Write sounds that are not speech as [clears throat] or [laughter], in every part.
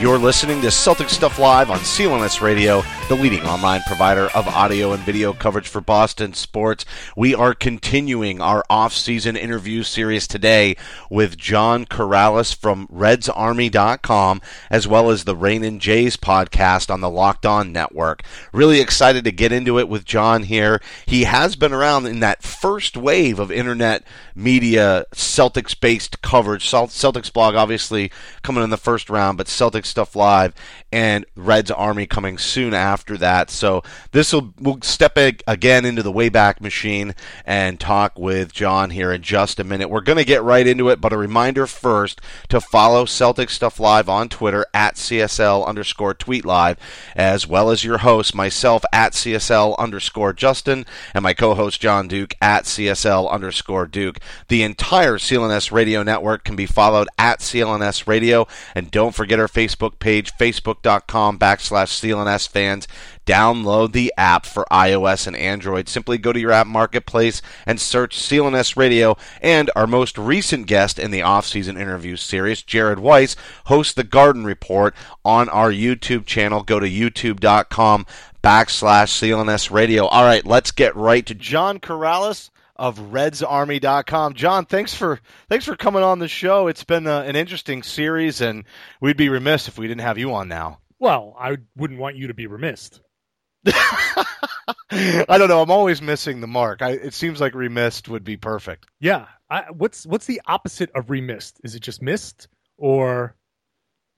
You're listening to Celtics Stuff Live on CLNS Radio, the leading online provider of audio and video coverage for Boston sports. We are continuing our off-season interview series today with John Karalis from RedsArmy.com, as well as the Rainin' J's podcast on the Locked On Network. Really excited to get into it with John here. He has been around in that first wave of internet media Celtics-based coverage. Celtics blog, obviously, coming in the first round, but Celtics stuff live, and Reds Army coming soon after that. So this will we'll step again into the Wayback Machine and talk with John here in just a minute. We're going to get right into it, but a reminder first to follow Celtics Stuff Live on Twitter at CSL underscore tweet live, as well as your host, myself at CSL underscore Justin, and my co-host John Duke at CSL underscore Duke. The entire CLNS Radio Network can be followed at CLNS Radio, and don't forget our Facebook page, facebook.com backslash CLNS fans. Download the app for iOS and Android. Simply go to your app marketplace and search CLNS Radio. And our most recent guest in the off-season interview series, Jared Weiss, hosts the Garden Report on our YouTube channel. Go to youtube.com backslash CLNS Radio. All right, let's get right to John Karalis of redsarmy.com. John, thanks for thanks for coming on the show. It's been a, uh, an interesting series and we'd be remiss if we didn't have you on now. Well, I wouldn't want you to be remiss. [laughs] I don't know. I'm always missing the mark. I, it seems like remissed would be perfect. Yeah. I, what's what's the opposite of remissed? Is it just missed, or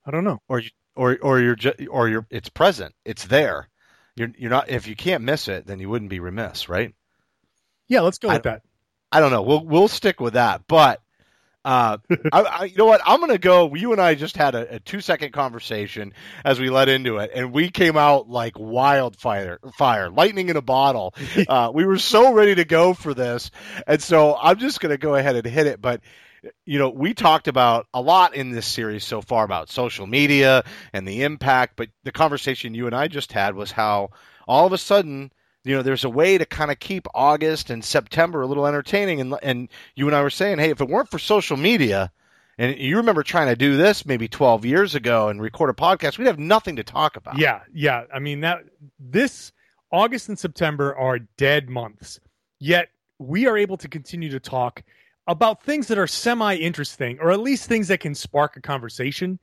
I don't know, or you, or or you're just, or you're it's present. It's there. You're you're not. If you can't miss it, then you wouldn't be remiss, right? Yeah, let's go I, with that. I don't know. We'll we'll stick with that. But uh, [laughs] I, I, you know what? I'm going to go. You and I just had a, a, two second conversation as we led into it, and we came out like wildfire, fire, lightning in a bottle. [laughs] Uh, we were so ready to go for this, and so I'm just going to go ahead and hit it. But you know, we talked about a lot in this series so far about social media and the impact. But the conversation you and I just had was how all of a sudden you know, there's a way to kind of keep August and September a little entertaining. And and you and I were saying, hey, if it weren't for social media, and you remember trying to do this maybe 12 years ago and record a podcast, we'd have nothing to talk about. Yeah, yeah. I mean that this August and September are dead months. Yet we are able to continue to talk about things that are semi interesting, or at least things that can spark a conversation,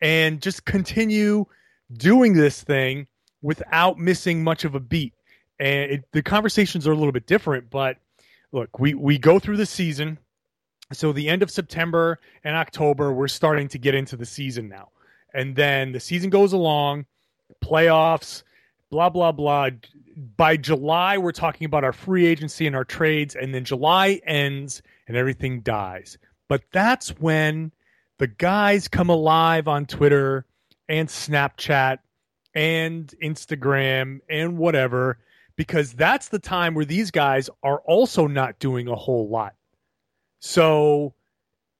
and just continue doing this thing without missing much of a beat and it, the conversations are a little bit different. But look, we we go through the season. So the end of September and October, we're starting to get into the season now, and then the season goes along, playoffs, blah blah blah. By July, we're talking about our free agency and our trades, and then July ends and everything dies. But that's when the guys come alive on Twitter and Snapchat and Instagram and whatever because that's the time where these guys are also not doing a whole lot. So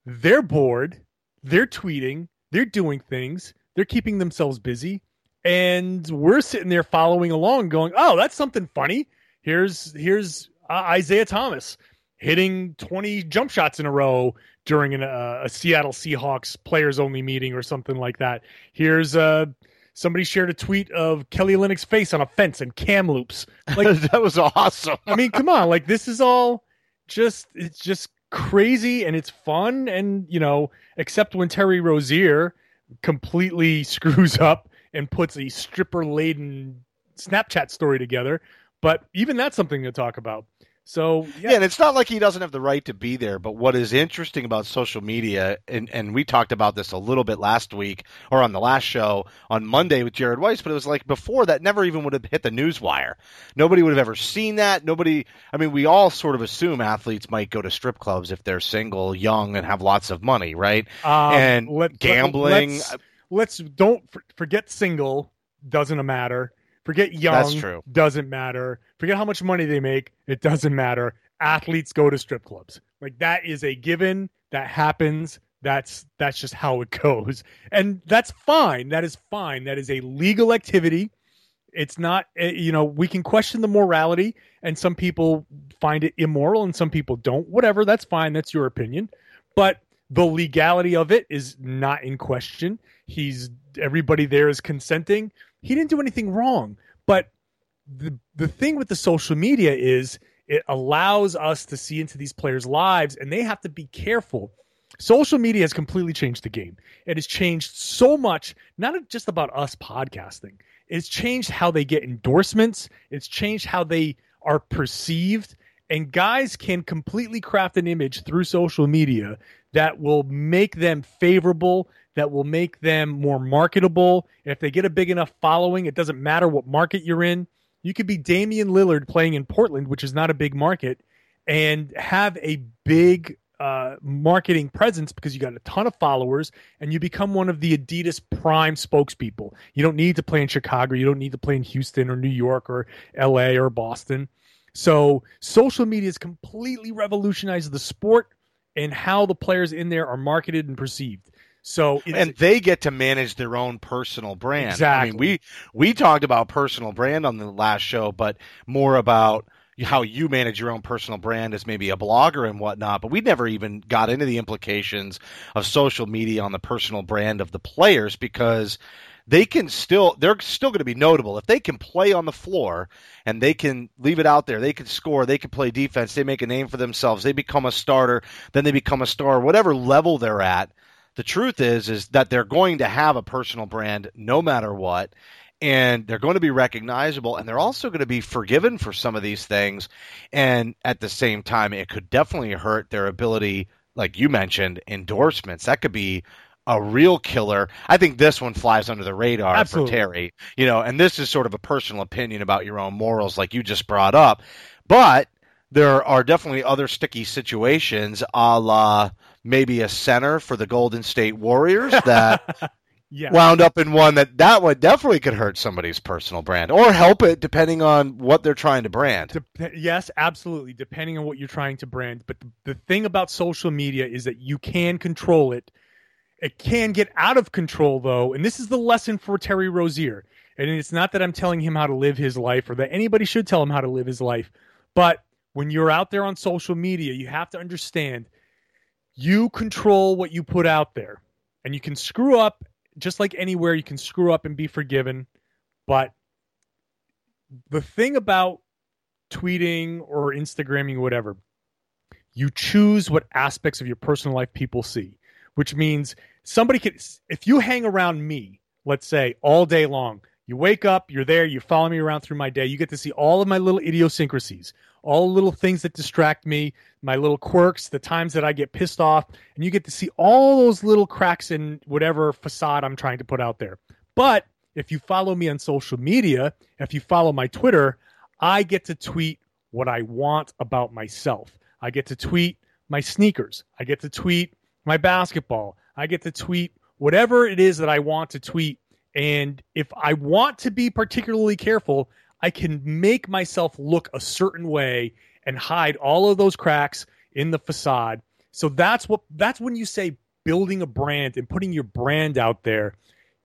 they're bored, they're tweeting, they're doing things, they're keeping themselves busy, and we're sitting there following along going, "Oh, that's something funny. Here's here's uh, Isaiah Thomas hitting 20 jump shots in a row during an, uh, a Seattle Seahawks players only meeting or something like that. Here's uh, somebody shared a tweet of Kelly Olynyk's face on a fence and cam loops. Like [laughs] that was awesome. I mean, come on, like this is all just it's just crazy and it's fun and you know, except when Terry Rozier completely [laughs] screws up and puts a stripper laden Snapchat story together. But even that's something to talk about. So yeah. yeah. and it's not like he doesn't have the right to be there. But what is interesting about social media, and and we talked about this a little bit last week or on the last show on Monday with Jared Weiss, but it was like before that never even would have hit the news wire. Nobody would have ever seen that. Nobody. I mean, we all sort of assume athletes might go to strip clubs if they're single, young, and have lots of money, right? Um, and let, gambling. Let's, let's don't forget single doesn't matter Forget young. That's true. Doesn't matter. Forget how much money they make. It doesn't matter. Athletes go to strip clubs. Like that is a given. That happens. That's that's just how it [laughs] goes. And that's fine. That is fine. That is a legal activity. It's not eh, you know, we can question the morality and some people find it immoral and some people don't. Whatever, that's fine. That's your opinion. But the legality of it is not in question. He's everybody there is consenting he didn't do anything wrong. But the the thing with the social media is it allows us to see into these players' lives, and they have to be careful. Social media has completely changed the game. It has changed so much, not just about us podcasting. It's changed how they get endorsements. It's changed how they are perceived. And guys can completely craft an image through social media that will make them favorable that will make them more marketable. If they get a big enough following, it doesn't matter what market you're in. You could be Damian Lillard playing in Portland, which is not a big market, and have a big uh, marketing presence because you got a ton of followers and you become one of the Adidas prime spokespeople. You don't need to play in Chicago. You don't need to play in Houston or New York or LA or Boston. So social media has completely revolutionized the sport and how the players in there are marketed and perceived. So and they get to manage their own personal brand. Exactly. I mean, we we talked about personal brand on the last show, but more about how you manage your own personal brand as maybe a blogger and whatnot. But we never even got into the implications of social media on the personal brand of the players because they can still they're still going to be notable if they can play on the floor and they can leave it out there they can score they can play defense they make a name for themselves they become a starter then they become a star whatever level they're at the truth is is that they're going to have a personal brand no matter what and they're going to be recognizable and they're also going to be forgiven for some of these things and at the same time it could definitely hurt their ability like you mentioned endorsements that could be a real killer. I think this one flies under the radar Absolutely. for Terry. You know, and this is sort of a personal opinion about your own morals, like you just brought up. But there are definitely other sticky situations, a la maybe a center for the Golden State Warriors that [laughs] yeah. wound up in one that that would definitely could hurt somebody's personal brand or help it depending on what they're trying to brand. Dep- yes, absolutely, depending on what you're trying to brand. But the, the thing about social media is that you can control it. It can get out of control though, and this is the lesson for Terry Rozier. And it's not that I'm telling him how to live his life or that anybody should tell him how to live his life, but when you're out there on social media, you have to understand you control what you put out there. And you can screw up just like anywhere, you can screw up and be forgiven. But the thing about tweeting or Instagramming, or whatever, you choose what aspects of your personal life people see, which means somebody could, if you hang around me, let's say all day long, you wake up, you're there, you follow me around through my day, you get to see all of my little idiosyncrasies, all the little things that distract me, my little quirks, the times that I get pissed off, and you get to see all those little cracks in whatever facade I'm trying to put out there. But if you follow me on social media, if you follow my Twitter, I get to tweet what I want about myself. I get to tweet my sneakers. I get to tweet my basketball. I get to tweet whatever it is that I want to tweet. And if I want to be particularly careful, I can make myself look a certain way and hide all of those cracks in the facade. So that's what that's when you say building a brand and putting your brand out there.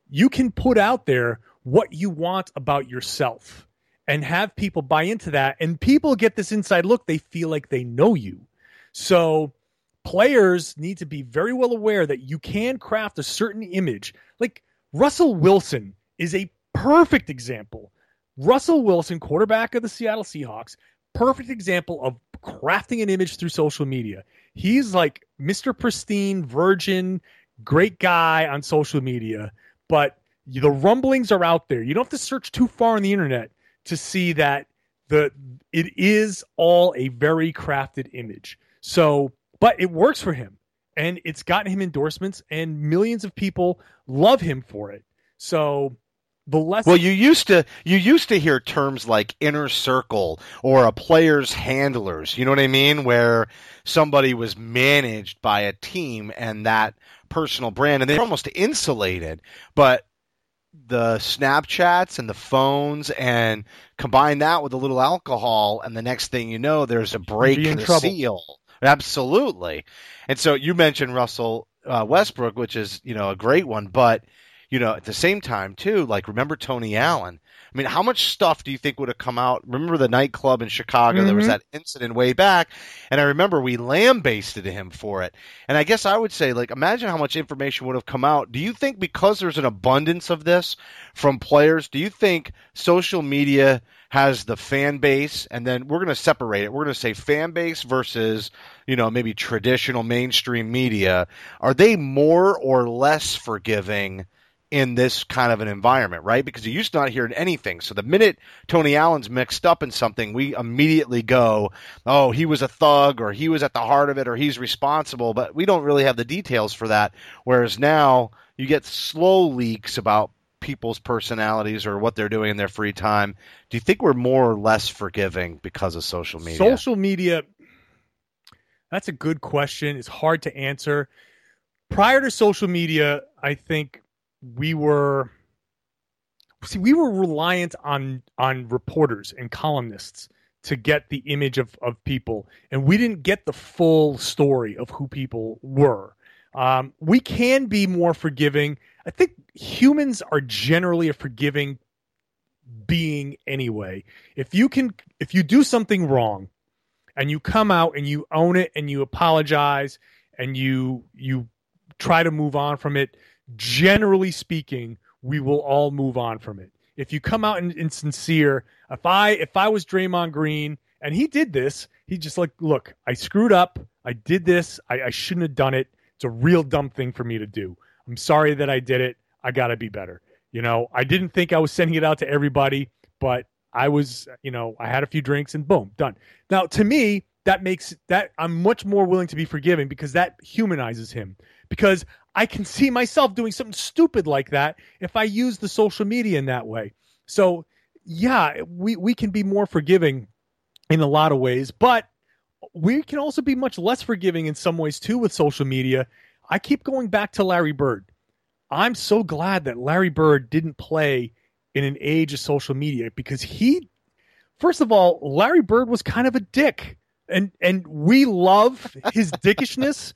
You can put out there what you want about yourself and have people buy into that and people get this inside look they feel like they know you. So players need to be very well aware that you can craft a certain image. Like Russell Wilson is a perfect example. Russell Wilson, quarterback of the Seattle Seahawks, perfect example of crafting an image through social media. He's like Mr. Pristine, virgin, great guy on social media, but the rumblings are out there. You don't have to search too far on the internet to see that the it is all a very crafted image. So, but it works for him and it's gotten him endorsements and millions of people love him for it. So, the less well you used to you used to hear terms like inner circle or a player's handlers. You know what i mean? Where somebody was managed by a team and that personal brand and they're almost insulated. But the snapchats and the phones and combine that with a little alcohol and the next thing you know there's a break in the trouble. seal. Absolutely. And so you mentioned russell uh, westbrook which is you know a great one but you know, at the same time too, like remember Tony Allen? I mean, how much stuff do you think would have come out? Remember the nightclub in Chicago? Mm-hmm. There was mm-hmm. that incident way back, and I remember we lambasted him for it. And I guess I would say, like, imagine how much information would have come out. Do you think because there's an abundance of this from players, do you think social media has the fan base, and then we're going to separate it. We're going to say fan base versus, you know, maybe traditional mainstream media. Are they more or less forgiving? In this kind of an environment, right? Because you used to not hear anything. So the minute Tony Allen's mixed up in something, we immediately go, oh, he was a thug or he was at the heart of it or he's responsible. But we don't really have the details for that. Whereas now you get slow leaks about people's personalities or what they're doing in their free time. Do you think we're more or less forgiving because of social media? Social media, that's a good question. It's hard to answer. Prior to social media, I think we were see we were reliant on on reporters and columnists to get the image of of people and we didn't get the full story of who people were. Um, we can be more forgiving. I think humans are generally a forgiving being anyway. If you can if you do something wrong and you come out and you own it and you apologize and you you try to move on from it generally speaking, we will all move on from it. If you come out and, sincere, if I if I was Draymond Green and he did this, he just like, look, I screwed up. I did this. I, I shouldn't have done it. It's a real dumb thing for me to do. I'm sorry that I did it. I got to be better. You know, I didn't think I was sending it out to everybody, but I was, you know, I had a few drinks and boom, done. Now, to me, that makes that I'm much more willing to be forgiving because that humanizes him. Because I can see myself doing something stupid like that if I use the social media in that way. So, yeah, we, we can be more forgiving in a lot of ways, but we can also be much less forgiving in some ways too with social media. I keep going back to Larry Bird. I'm so glad that Larry Bird didn't play in an age of social media because he, first of all, Larry Bird was kind of a dick. And and we love his dickishness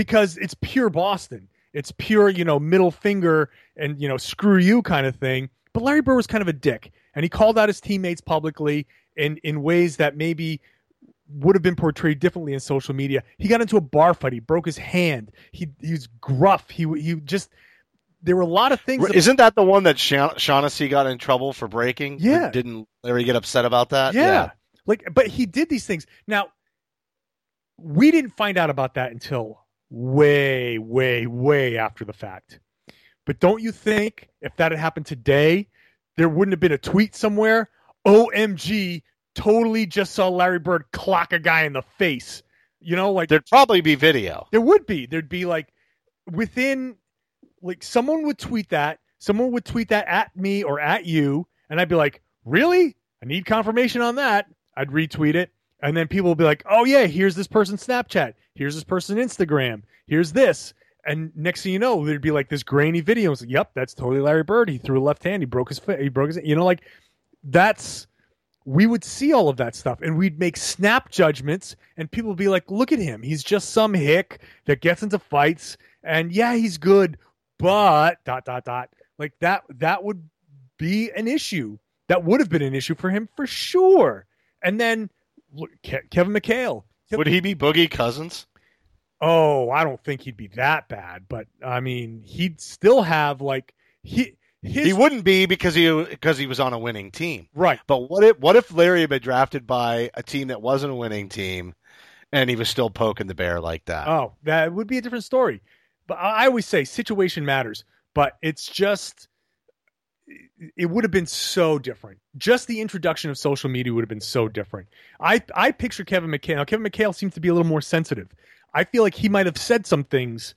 because it's pure Boston. It's pure, you know, middle finger and, you know, screw you kind of thing. But Larry Bird was kind of a dick. And he called out his teammates publicly in, in ways that maybe would have been portrayed differently in social media. He got into a bar fight. He broke his hand. He, he was gruff. He, he just, there were a lot of things. Isn't that the one that Sha- Shaughnessy got in trouble for breaking? Yeah. Didn't Larry get upset about that? Yeah. yeah. Like, but he did these things. Now, we didn't find out about that until way, way, way after the fact. But don't you think if that had happened today, there wouldn't have been a tweet somewhere? OMG, totally just saw Larry Bird clock a guy in the face. You know, like there'd probably be video. There would be. There'd be like within like someone would tweet that, someone would tweet that at me or at you, and I'd be like, Really? I need confirmation on that. I'd retweet it. And then people will be like, oh, yeah, here's this person's Snapchat. Here's this person Instagram. Here's this. And next thing you know, there'd be like this grainy video. Like, yep, that's totally Larry Bird. He threw a left hand. He broke his foot. He broke his, you know, like that's, we would see all of that stuff and we'd make snap judgments and people would be like, look at him. He's just some hick that gets into fights. And yeah, he's good, but dot, dot, dot. Like that, that would be an issue. That would have been an issue for him for sure. And then Kevin McHale. Would he be Boogie Cousins? Oh, I don't think he'd be that bad, but I mean, he'd still have like he his, he wouldn't be because he because he was on a winning team. right. But what if what if Larry had been drafted by a team that wasn't a winning team, and he was still poking the bear like that? Oh, that would be a different story. But I always say situation matters, but it's just it would have been so different. Just the introduction of social media would have been so different. I I picture Kevin McHale. Now, Kevin McHale seems to be a little more sensitive. I feel like he might have said some things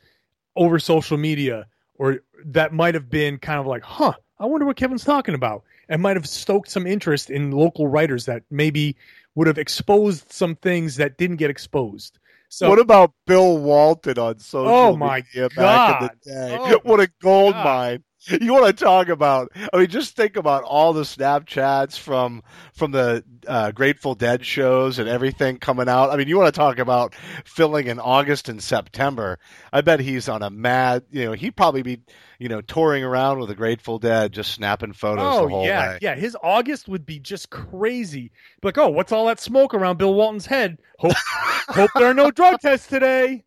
over social media or that might have been kind of like, huh, I wonder what Kevin's talking about. And might have stoked some interest in local writers that maybe would have exposed some things that didn't get exposed. So what about Bill Walton on social Oh, my media back in God. the day? Oh, what a gold God. mine! [laughs] You want to talk about? I mean, just think about all the Snapchats from from the uh, Grateful Dead shows and everything coming out. I mean, you want to talk about filling in August and September? I bet he's on a mad. You know, he'd probably be you know touring around with the Grateful Dead, just snapping photos Oh the whole yeah, way. yeah. His August would be just crazy. Like, oh, what's all that smoke around Bill Walton's head? Hope, [laughs] hope there are no drug tests today.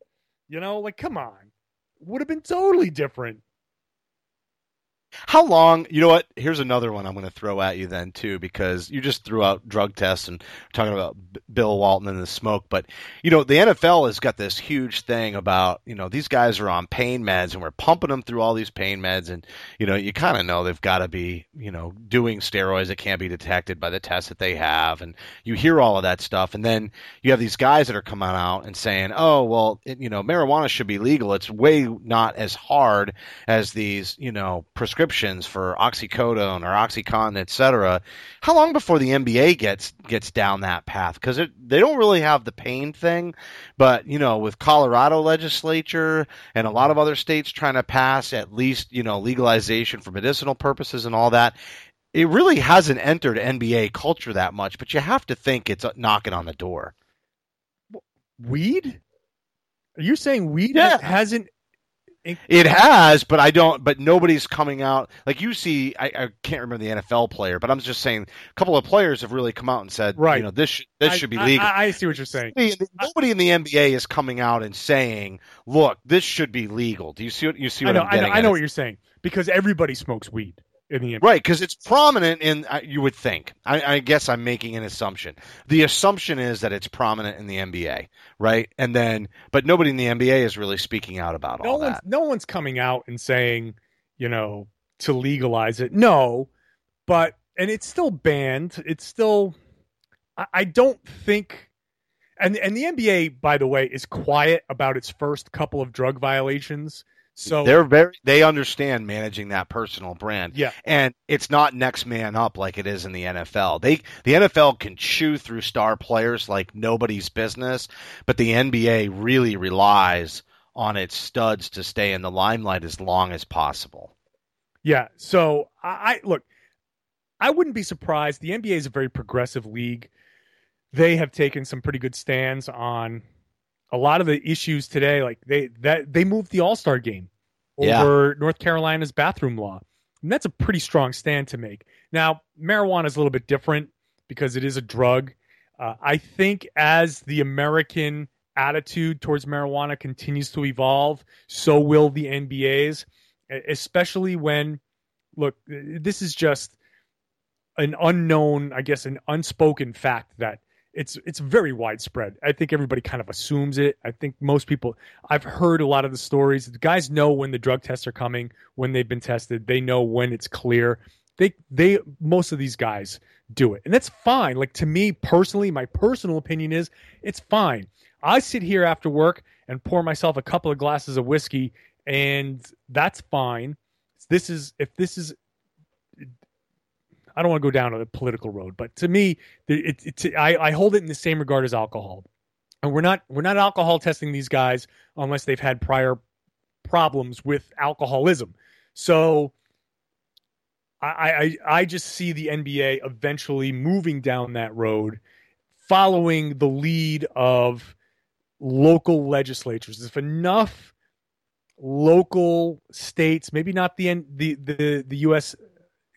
You know, like, come on. Would have been totally different. How long? You know what? Here's another one I'm going to throw at you then too, because you just threw out drug tests and talking about Bill Walton and the smoke. But you know, the NFL has got this huge thing about you know these guys are on pain meds and we're pumping them through all these pain meds, and you know you kind of know they've got to be you know doing steroids that can't be detected by the tests that they have, and you hear all of that stuff, and then you have these guys that are coming out and saying, oh well, it, you know marijuana should be legal. It's way not as hard as these, you know, prescriptions for oxycodone or oxycontin, et cetera. How long before the NBA gets gets down that path? Because they don't really have the pain thing, but you know, with Colorado legislature and a lot of other states trying to pass at least you know legalization for medicinal purposes and all that. It really hasn't entered NBA culture that much, but you have to think it's knocking on the door. Weed? Are you saying weed Yeah. hasn't? It has, but I don't. But nobody's coming out like you see. I, I can't remember the NFL player, but I'm just saying a couple of players have really come out and said, Right. you know, this this I- should be legal. I, I see what you're saying. Nobody- Nobody in the NBA is coming out and saying, "Look, this should be legal." Do you see what you see I what know, I know, I at? know what you're saying because everybody smokes weed in the NBA. Right, because it's prominent in. uh, You would think. I, I guess I'm making an assumption. The assumption is that it's prominent in the NBA, right? And then, but nobody in the NBA is really speaking out about no all that. no one's coming out and saying, you know, to legalize it. No, but and it's still banned. It's still. I, I don't think, and and the NBA, by the way, is quiet about its first couple of drug violations. So They're very. They understand managing that personal brand. yeah, and it's not next man up like it is in the NFL. They the NFL can chew through star players like nobody's business, but the NBA really relies on its studs to stay in the limelight as long as possible. Yeah. So I, I look, I wouldn't be surprised. The NBA is a very progressive league. They have taken some pretty good stands on a lot of the issues today. Like they that they moved the All Star game Yeah. over North Carolina's bathroom law, and that's a pretty strong stand to make. Now, marijuana is a little bit different because it is a drug. Uh, I think as the American attitude towards marijuana continues to evolve, so will the NBA's especially when look this is just an unknown i guess an unspoken fact that it's it's very widespread. I think everybody kind of assumes it. I think most people i've heard a lot of the stories. The guys know when the drug tests are coming when they've been tested. They know when it's clear. They they most of these guys do it. And that's fine. Like to me personally my personal opinion is it's fine. I sit here after work and pour myself a couple of glasses of whiskey and that's fine. This is if this is I don't want to go down a political road, but to me, it, it, it, I, I hold it in the same regard as alcohol. And we're not we're not alcohol testing these guys unless they've had prior problems with alcoholism. So I, I I just see the NBA eventually moving down that road, following the lead of local legislatures. If enough local states, maybe not the the the, the U.S.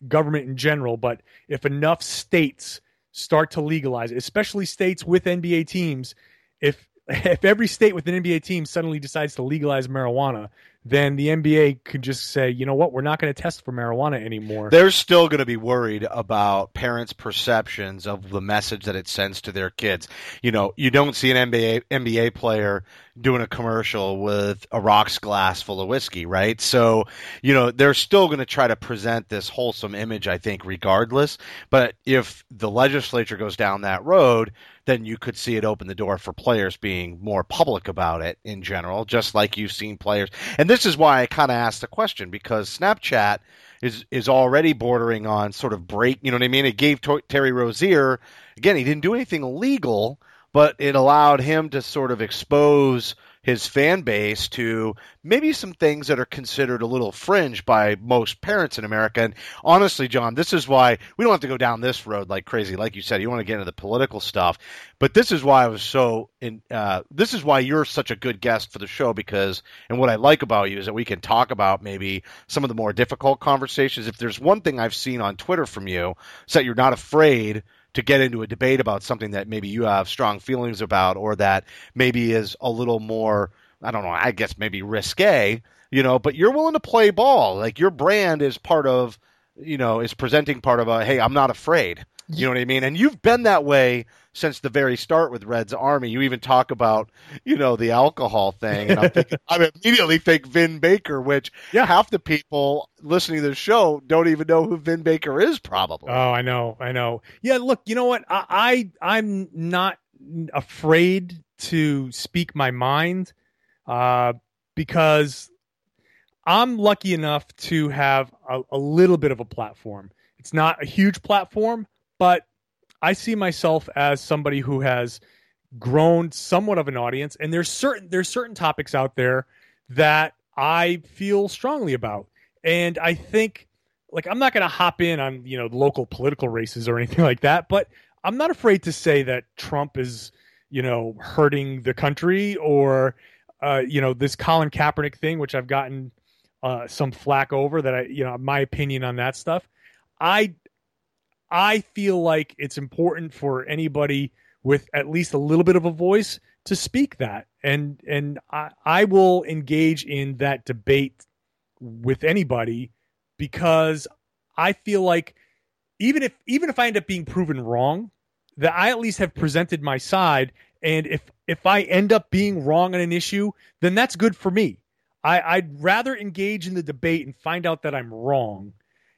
government in general, but if enough states start to legalize it, especially states with NBA teams, if [laughs] if every state with an NBA team suddenly decides to legalize marijuana, then the NBA could just say, you know what, we're not going to test for marijuana anymore. They're still going to be worried about parents' perceptions of the message that it sends to their kids. You know, you don't see an NBA NBA player doing a commercial with a rocks glass full of whiskey, right? So, you know, they're still going to try to present this wholesome image, I think, regardless. But if the legislature goes down that road, then you could see it open the door for players being more public about it in general, just like you've seen players. And this is why I kind of asked the question because Snapchat is is already bordering on sort of break. You know what I mean? It gave T- Terry Rozier again. He didn't do anything illegal, but it allowed him to sort of expose his fan base to maybe some things that are considered a little fringe by most parents in America. And honestly, John, this is why we don't have to go down this road like crazy. Like you said, you want to get into the political stuff, but this is why I was so in. Uh, this is why you're such a good guest for the show because, and what I like about you is that we can talk about maybe some of the more difficult conversations. If there's one thing I've seen on Twitter from you, is that you're not afraid to get into a debate about something that maybe you have strong feelings about or that maybe is a little more I don't know, I guess maybe risque, you know, but you're willing to play ball. Like your brand is part of, you know, is presenting part of a hey, I'm not afraid. You know what I mean? And you've been that way since the very start with Red's Army. You even talk about, you know, the alcohol thing. And I'm [laughs] thinking, I immediately think Vin Baker, which yeah. half the people listening to the show don't even know who Vin Baker is, probably. Oh, I know, I know. Yeah, look, you know what? I, I I'm not afraid to speak my mind, uh, because I'm lucky enough to have a, a little bit of a platform. It's not a huge platform, but I see myself as somebody who has grown somewhat of an audience, and there's certain there's certain topics out there that I feel strongly about, and I think like I'm not going to hop in on you know local political races or anything [laughs] like that, but I'm not afraid to say that Trump is you know hurting the country or uh, you know this Colin Kaepernick thing, which I've gotten uh, some flack over that I you know my opinion on that stuff. I I feel like it's important for anybody with at least a little bit of a voice to speak that and and I, I will engage in that debate with anybody because I feel like even if even if I end up being proven wrong, that I at least have presented my side. And if if I end up being wrong on an issue, then that's good for me. I, I'd rather engage in the debate and find out that I'm wrong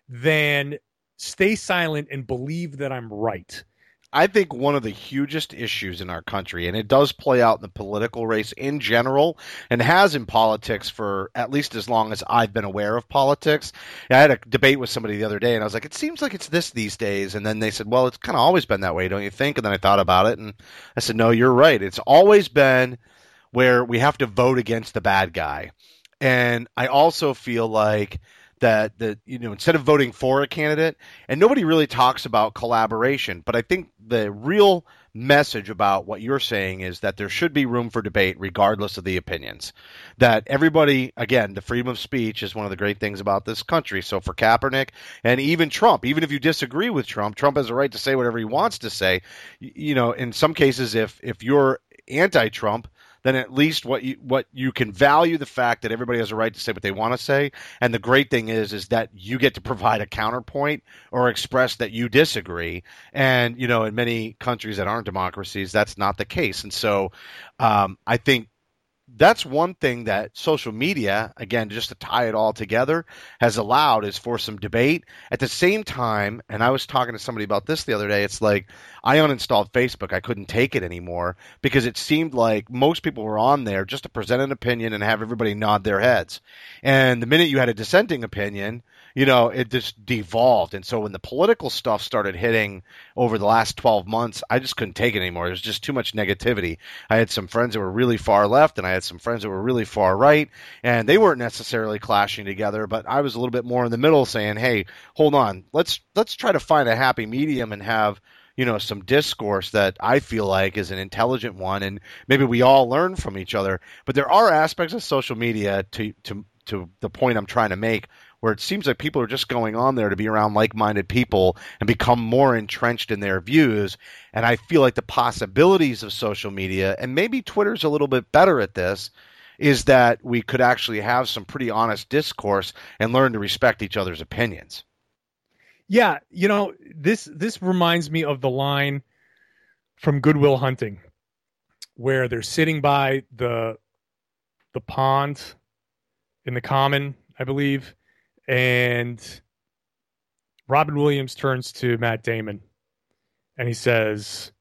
than stay silent and believe that I'm right. I think one of the hugest issues in our country, and it does play out in the political race in general, and has in politics for at least as long as I've been aware of politics. I had a debate with somebody the other day, and I was like, "It seems like it's this these days," and then they said, "Well, it's kind of always been that way, don't you think?" And then I thought about it, and I said, "No, you're right. It's always been where we have to vote against the bad guy." And I also feel like that that you know instead of voting for a candidate and nobody really talks about collaboration but i think the real message about what you're saying is that there should be room for debate regardless of the opinions. That everybody again the freedom of speech is one of the great things about this country. So for Kaepernick and even Trump even if you disagree with Trump Trump has a right to say whatever he wants to say. You know in some cases if if you're anti-Trump then at least what you what you can value the fact that everybody has a right to say what they want to say. And the great thing is is that you get to provide a counterpoint or express that you disagree. And you know, in many countries that aren't democracies, that's not the case. And so, um, I think that's one thing that social media, again, just to tie it all together, has allowed is for some debate. At the same time, and I was talking to somebody about this the other day, it's like I uninstalled Facebook. I couldn't take it anymore because it seemed like most people were on there just to present an opinion and have everybody nod their heads. And the minute you had a dissenting opinion, you know, it just devolved. And so when the political stuff started hitting over the last 12 months, I just couldn't take it anymore. There's just too much negativity. I had some friends that were really far left and I had some friends that were really far right, and they weren't necessarily clashing together, but I was a little bit more in the middle saying, "Hey, hold on. Let's let's try to find a happy medium and have you know some discourse that I feel like is an intelligent one, and maybe we all learn from each other. But there are aspects of social media to to to the point I'm trying to make, where it seems like people are just going on there to be around like-minded people and become more entrenched in their views. And I feel like the possibilities of social media, and maybe Twitter's a little bit better at this, is that we could actually have some pretty honest discourse and learn to respect each other's opinions. Yeah, you know, this this reminds me of the line from Good Will Hunting where they're sitting by the the pond in the common, I believe, and Robin Williams turns to Matt Damon and he says,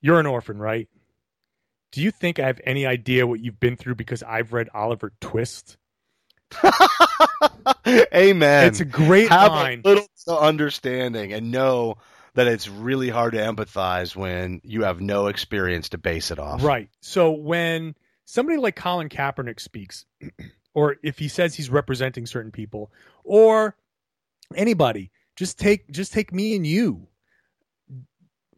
You're an orphan, right? Do you think I have any idea what you've been through because I've read Oliver Twist? [laughs] Amen. It's a great have line. a little understanding and know that it's really hard to empathize when you have no experience to base it off. Right. So when somebody like Colin Kaepernick speaks, [clears throat] or if he says he's representing certain people, or anybody, just take just take me and you.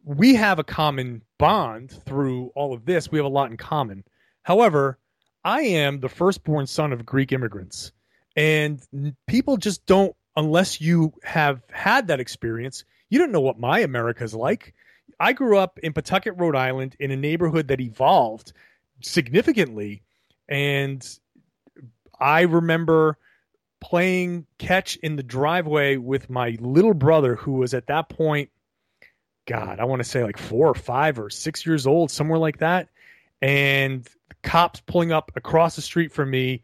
We have a common bond through all of this. We have a lot in common. However, I am the firstborn son of Greek immigrants, and people just don't unless you have had that experience. You don't know what my America is like. I grew up in Pawtucket, Rhode Island, in a neighborhood that evolved significantly, and I remember playing catch in the driveway with my little brother, who was at that point, God, I want to say like four or five or six years old, somewhere like that. And cops pulling up across the street from me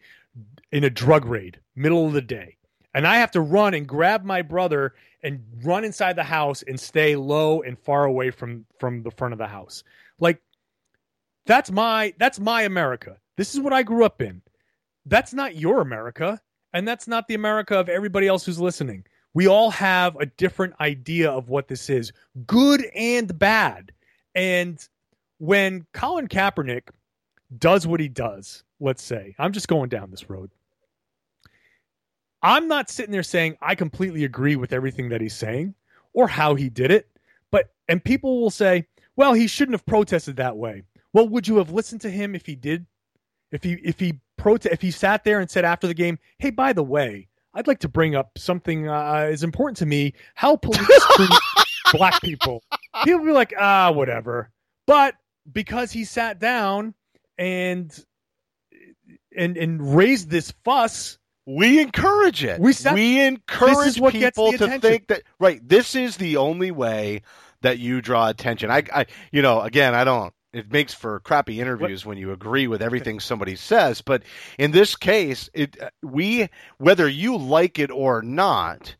in a drug raid, middle of the day. And I have to run and grab my brother and run inside the house and stay low and far away from from the front of the house. Like that's my that's my America. This is what I grew up in. That's not your America, and that's not the America of everybody else who's listening. We all have a different idea of what this is, good and bad. And when Colin Kaepernick does what he does, let's say, I'm just going down this road. I'm not sitting there saying I completely agree with everything that he's saying or how he did it, but and people will say, "Well, he shouldn't have protested that way." Well, would you have listened to him if he did? If he if he prote- if he sat there and said after the game, "Hey, by the way, I'd like to bring up something uh, is important to me: how police [laughs] treat black people." People be like, "Ah, whatever." But because he sat down and and and raised this fuss, we encourage it. We, set, we encourage what people to attention. think that right. This is the only way that you draw attention. I, I, you know, again, I don't. It makes for crappy interviews what? when you agree with everything somebody says. But in this case, it uh, we whether you like it or not,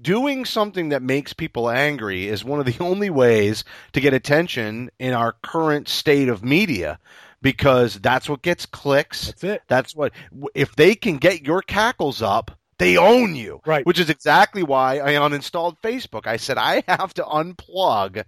doing something that makes people angry is one of the [laughs] only ways to get attention in our current state of media because that's what gets clicks. That's it. That's what if they can get your cackles up, they own you. Right. Which is exactly why I uninstalled Facebook. I said I have to unplug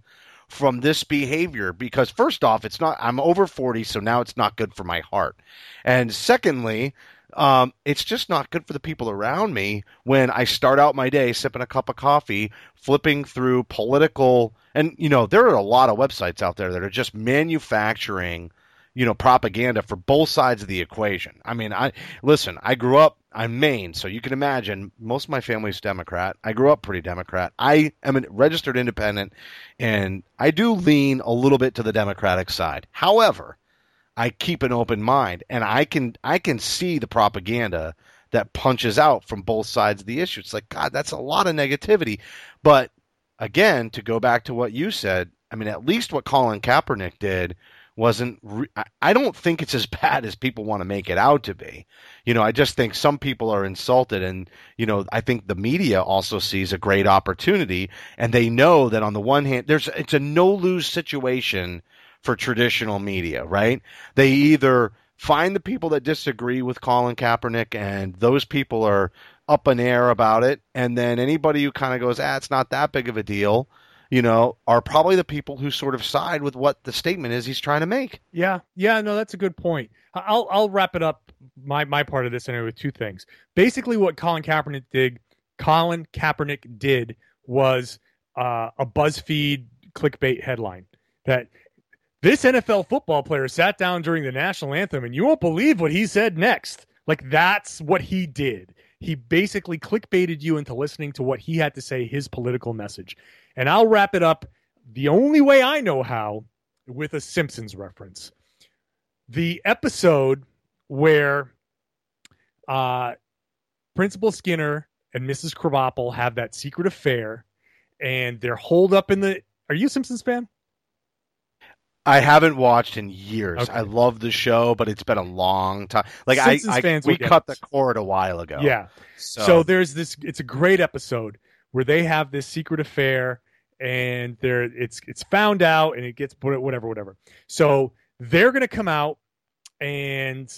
from this behavior because first off, it's not I'm over 40, so now it's not good for my heart. And secondly, um, it's just not good for the people around me when I start out my day sipping a cup of coffee, flipping through political and you know, there are a lot of websites out there that are just manufacturing you know propaganda for both sides of the equation. I mean, I listen. I grew up. I'm Maine, so you can imagine most of my family's Democrat. I grew up pretty Democrat. I am a registered independent, and I do lean a little bit to the Democratic side. However, I keep an open mind, and I can I can see the propaganda that punches out from both sides of the issue. It's like God, that's a lot of negativity. But again, to go back to what you said, I mean, at least what Colin Kaepernick did wasn't re- I don't think it's as [laughs] bad as people want to make it out to be. You know, I just think some people are insulted and you know, I think the media also sees a great opportunity and they know that on the one hand there's it's a no lose situation for traditional media, right? They either find the people that disagree with Colin Kaepernick and those people are up in air about it and then anybody who kind of goes, "Ah, it's not that big of a deal." You know, are probably the people who sort of side with what the statement is he's trying to make. Yeah, yeah, no, that's a good point. I'll I'll wrap it up my my part of this anyway with two things. Basically, what Colin Kaepernick did, Colin Kaepernick did was uh, a BuzzFeed clickbait headline that this NFL football player sat down during the national anthem, and you won't believe what he said next. Like that's what he did. He basically clickbaited you into listening to what he had to say, his political message. And I'll wrap it up the only way I know how with a Simpsons reference. The episode where uh, Principal Skinner and Mrs. Krabappel have that secret affair and they're holed up in the. Are you a Simpsons fan? I haven't watched in years. Okay. I love the show, but it's been a long time. Like Simpsons I, I we cut the cord a while ago. Yeah. So, So there's this. It's a great episode where they have this secret affair, and they're it's it's found out, and it gets put whatever whatever. So they're gonna come out, and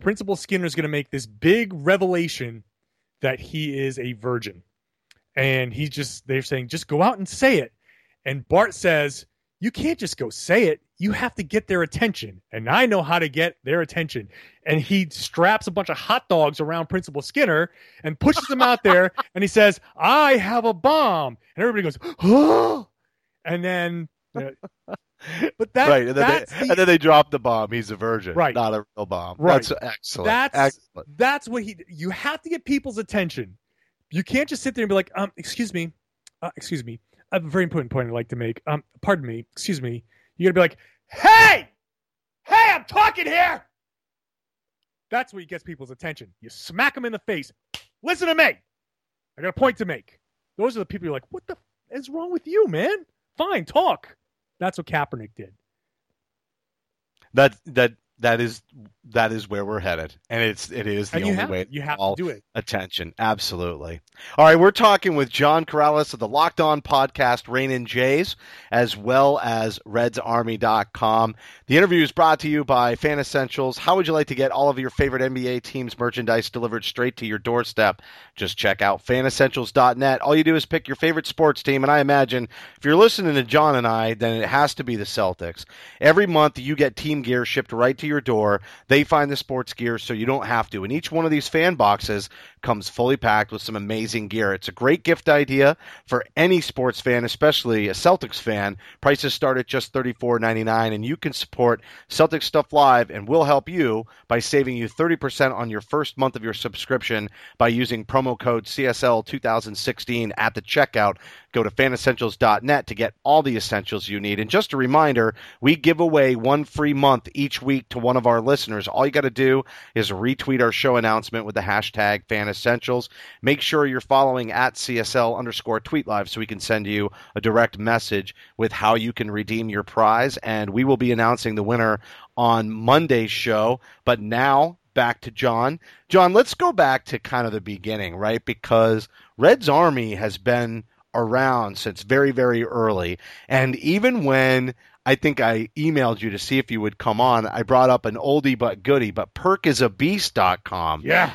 Principal Skinner's gonna make this big revelation that he is a virgin, and he's just they're saying just go out and say it, and Bart says you can't just go say it. You have to get their attention. And I know how to get their attention. And he straps a bunch of hot dogs around Principal Skinner and pushes them out there. [laughs] And he says, I have a bomb. And everybody goes, oh. And then, uh, but that, right, and then, that's, they, the- and then they drop the bomb. He's a virgin, Right. Not a real bomb. Right. That's excellent. That's- excellent. that's what he, you have to get people's attention. You can't just sit there and be like, um, excuse me, uh, excuse me. A very important point I'd like to make. Um, pardon me, excuse me. You gotta be like, hey, hey, I'm talking here. That's what gets people's attention. You smack them in the face. Listen to me. I got a point to make. Those are the people you're like, what the f- is wrong with you, man? Fine, talk. That's what Kaepernick did. That that that is that is where we're headed, and it's it is the only have, way. you have to do it. attention. Absolutely. All right, we're talking with John Karalis of the Locked On podcast, Rainin' J's, as well as RedsArmy.com. The interview is brought to you by Fan Essentials. How would you like to get all of your favorite NBA teams' merchandise delivered straight to your doorstep? Just check out fanessentials.net. All you do is pick your favorite sports team, and I imagine if you're listening to John and I, then it has to be the Celtics. Every month, you get team gear shipped right to your door. They find the sports gear so you don't have to. And each one of these fan boxes comes fully packed with some amazing gear. It's a great gift idea for any sports fan, especially a Celtics fan. Prices start at just $34.99, and you can support Celtics Stuff Live, and we'll help you by saving you 30% on your first month of your subscription by using promo code CSL2016 at the checkout. Go to fanessentials.net to get all the essentials you need. And just a reminder, we give away one free month each week to one of our listeners. All you got to do is retweet our show announcement with the hashtag Fan Essentials. Make sure you're following at CSL underscore tweet live so we can send you a direct message with how you can redeem your prize. And we will be announcing the winner on Monday's show. But now back to John. John, let's go back to kind of the beginning, right? Because Red's Army has been around since very, very early. And even when I think I emailed you to see if you would come on, I brought up an oldie but goodie, but perkisabeast.com. Yeah.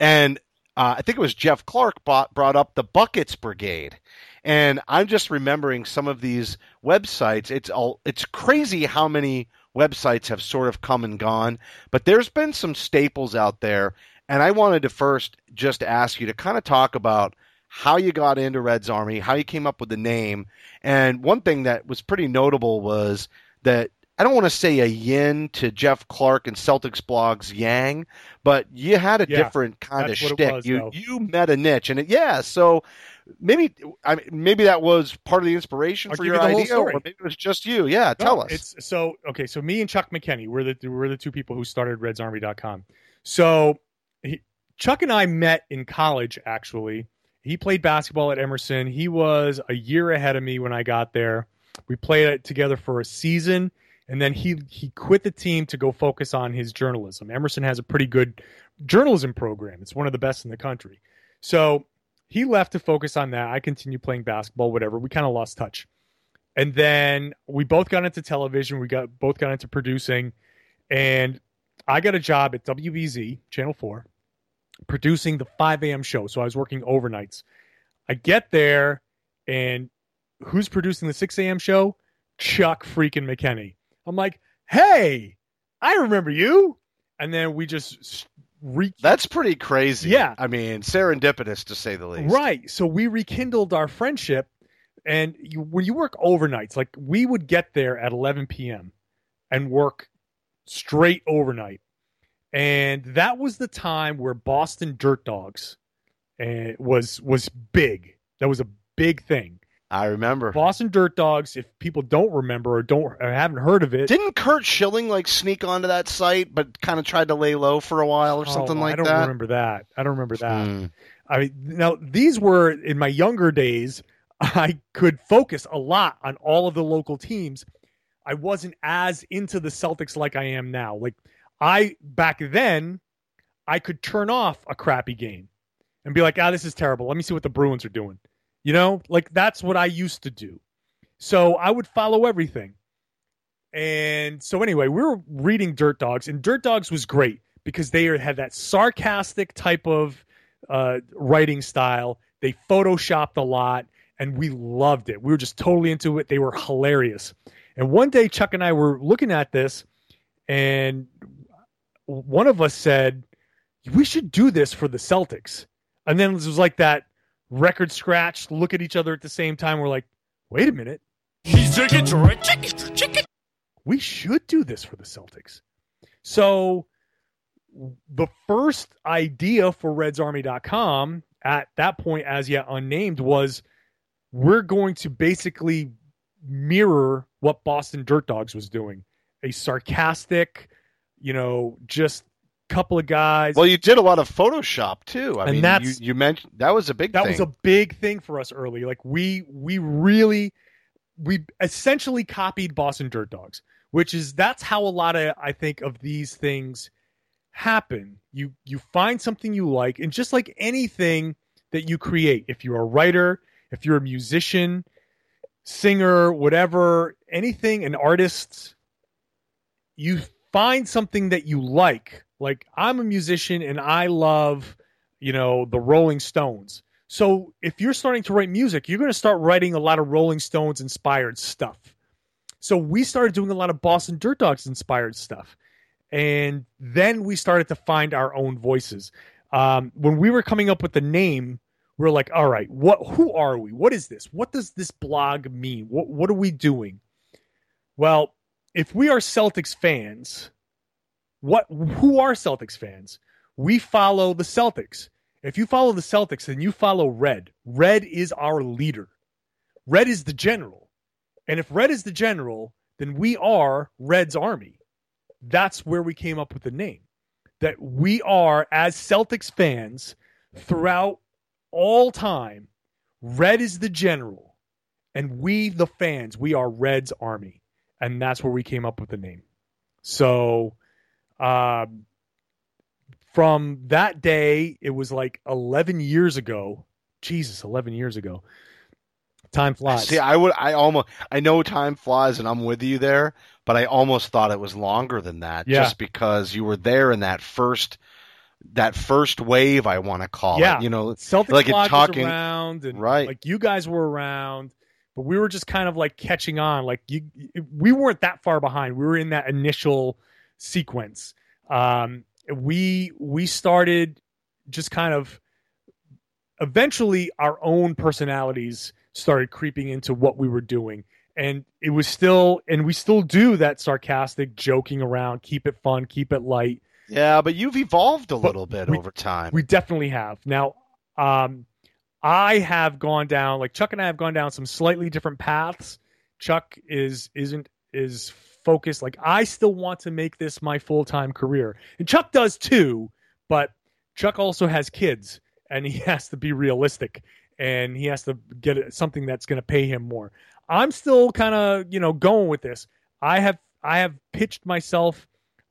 And uh, I think it was Jeff Clark bought, brought up the Buckets Brigade. And I'm just remembering some of these websites. It's all it's crazy how many websites have sort of come and gone, but there's been some staples out there. And I wanted to first just ask you to kind of talk about how you got into Red's Army, how you came up with the name. And one thing that was pretty notable was that I don't want to say a yin to Jeff Clark and Celtics blogs yang, but you had a Yeah, different kind of shtick. was, you though. you met a niche, and it, yeah, so maybe I mean, maybe that was part of the inspiration I'll for your you idea, story. or maybe it was just you. Yeah, No, tell us. It's so okay. So me and Chuck McKenney, we're the we're the two people who started RedsArmy.com. So he, Chuck and I met in college. Actually, he played basketball at Emerson. He was a year ahead of me when I got there. We played it together for a season, and then he he quit the team to go focus on his journalism. Emerson has a pretty good journalism program. It's one of the best in the country. So he left to focus on that. I continued playing basketball, whatever. We kind of lost touch. And then we both got into television. We got both got into producing, and I got a job at WBZ Channel Four, producing the 5 a.m. show. So I was working overnights. I get there, and who's producing the 6 a.m. show? Chuck freaking McKenney. I'm like, hey, I remember you. And then we just re- That's pretty crazy. Yeah. I mean, serendipitous to say the least. Right. So we rekindled our friendship. And you, when you work overnights, like we would get there at 11 p.m. and work straight overnight. And that was the time where Boston Dirt Dogs uh, was was big. That was a big thing. I remember Boston Dirt Dogs. If people don't remember or don't or haven't heard of it, didn't Curt Schilling like sneak onto that site, but kind of tried to lay low for a while or something like that? I don't that? remember that. I don't remember that. Mm. I mean, now these were in my younger days. [laughs] I could focus a lot on all of the local teams. I wasn't as into the Celtics like I am now. Like I back then, I could turn off a crappy game and be like, "Ah, this is terrible. Let me see what the Bruins are doing." You know, like that's what I used to do. So I would follow everything. And so anyway, we were reading Dirt Dogs, and Dirt Dogs was great because they had that sarcastic type of uh, writing style. They photoshopped a lot, and we loved it. We were just totally into it. They were hilarious. And one day, Chuck and I were looking at this, and one of us said, "We should do this for the Celtics." And then it was like that record scratch. Look at each other at the same time. We're like, "Wait a minute." He's chicken, chicken, chicken. we should do this for the Celtics. So the first idea for redsarmy.com at that point as yet unnamed was we're going to basically mirror what Boston Dirt Dogs was doing. A sarcastic, you know, just couple of guys. Well, you did a lot of Photoshop too. I And mean, that's- you, you mentioned that was a big that thing. was a big thing for us early. Like we we really we essentially copied Boston Dirt Dogs, which is that's how a lot of I think of these things happen. You you find something you like, and just like anything that you create, if you're a writer, if you're a musician, singer, whatever, anything, an artist, you find something that you like. Like I'm a musician and I love, you know, the Rolling Stones. So if you're starting to write music, you're going to start writing a lot of Rolling Stones inspired stuff. So we started doing a lot of Boston Dirt Dogs inspired stuff. And then we started to find our own voices. Um, when we were coming up with the name, we are like, all right, what who are we? What is this? What does this blog mean? What what are we doing? Well, if we are Celtics fans, what who are Celtics fans? We follow the Celtics. If you follow the Celtics, then you follow Red. Red is our leader. Red is the general. And if Red is the general, then we are Red's army. That's where we came up with the name. That we are, as Celtics fans, throughout all time, Red is the general. And we, the fans, we are Red's army. And that's where we came up with the name. So, um, from that day, it was like 11 years ago. Jesus, 11 years ago. Time flies. See, I would, I almost, I know time flies, and I'm with you there, but I almost thought it was longer than that, Yeah. just because you were there in that first, that first wave. I want to call Yeah. it. You know, Celtics like talking- around, and Right. like you guys were around, but we were just kind of like catching on. Like you, we weren't that far behind. We were in that initial sequence. Um, we we started just kind of eventually our own personalities started creeping into what we were doing and it was still and we still do that sarcastic joking around keep it fun keep it light yeah, but you've evolved a But little bit we- over time. we definitely have. Now, um, I have gone down like Chuck and I have gone down some slightly different paths. Chuck is isn't is focused like I still want to make this my full time career, and Chuck does too. But Chuck also has kids, and he [laughs] has to be realistic, and he has to get something that's going to pay him more. I'm still kind of you know going with this. I have I have pitched myself.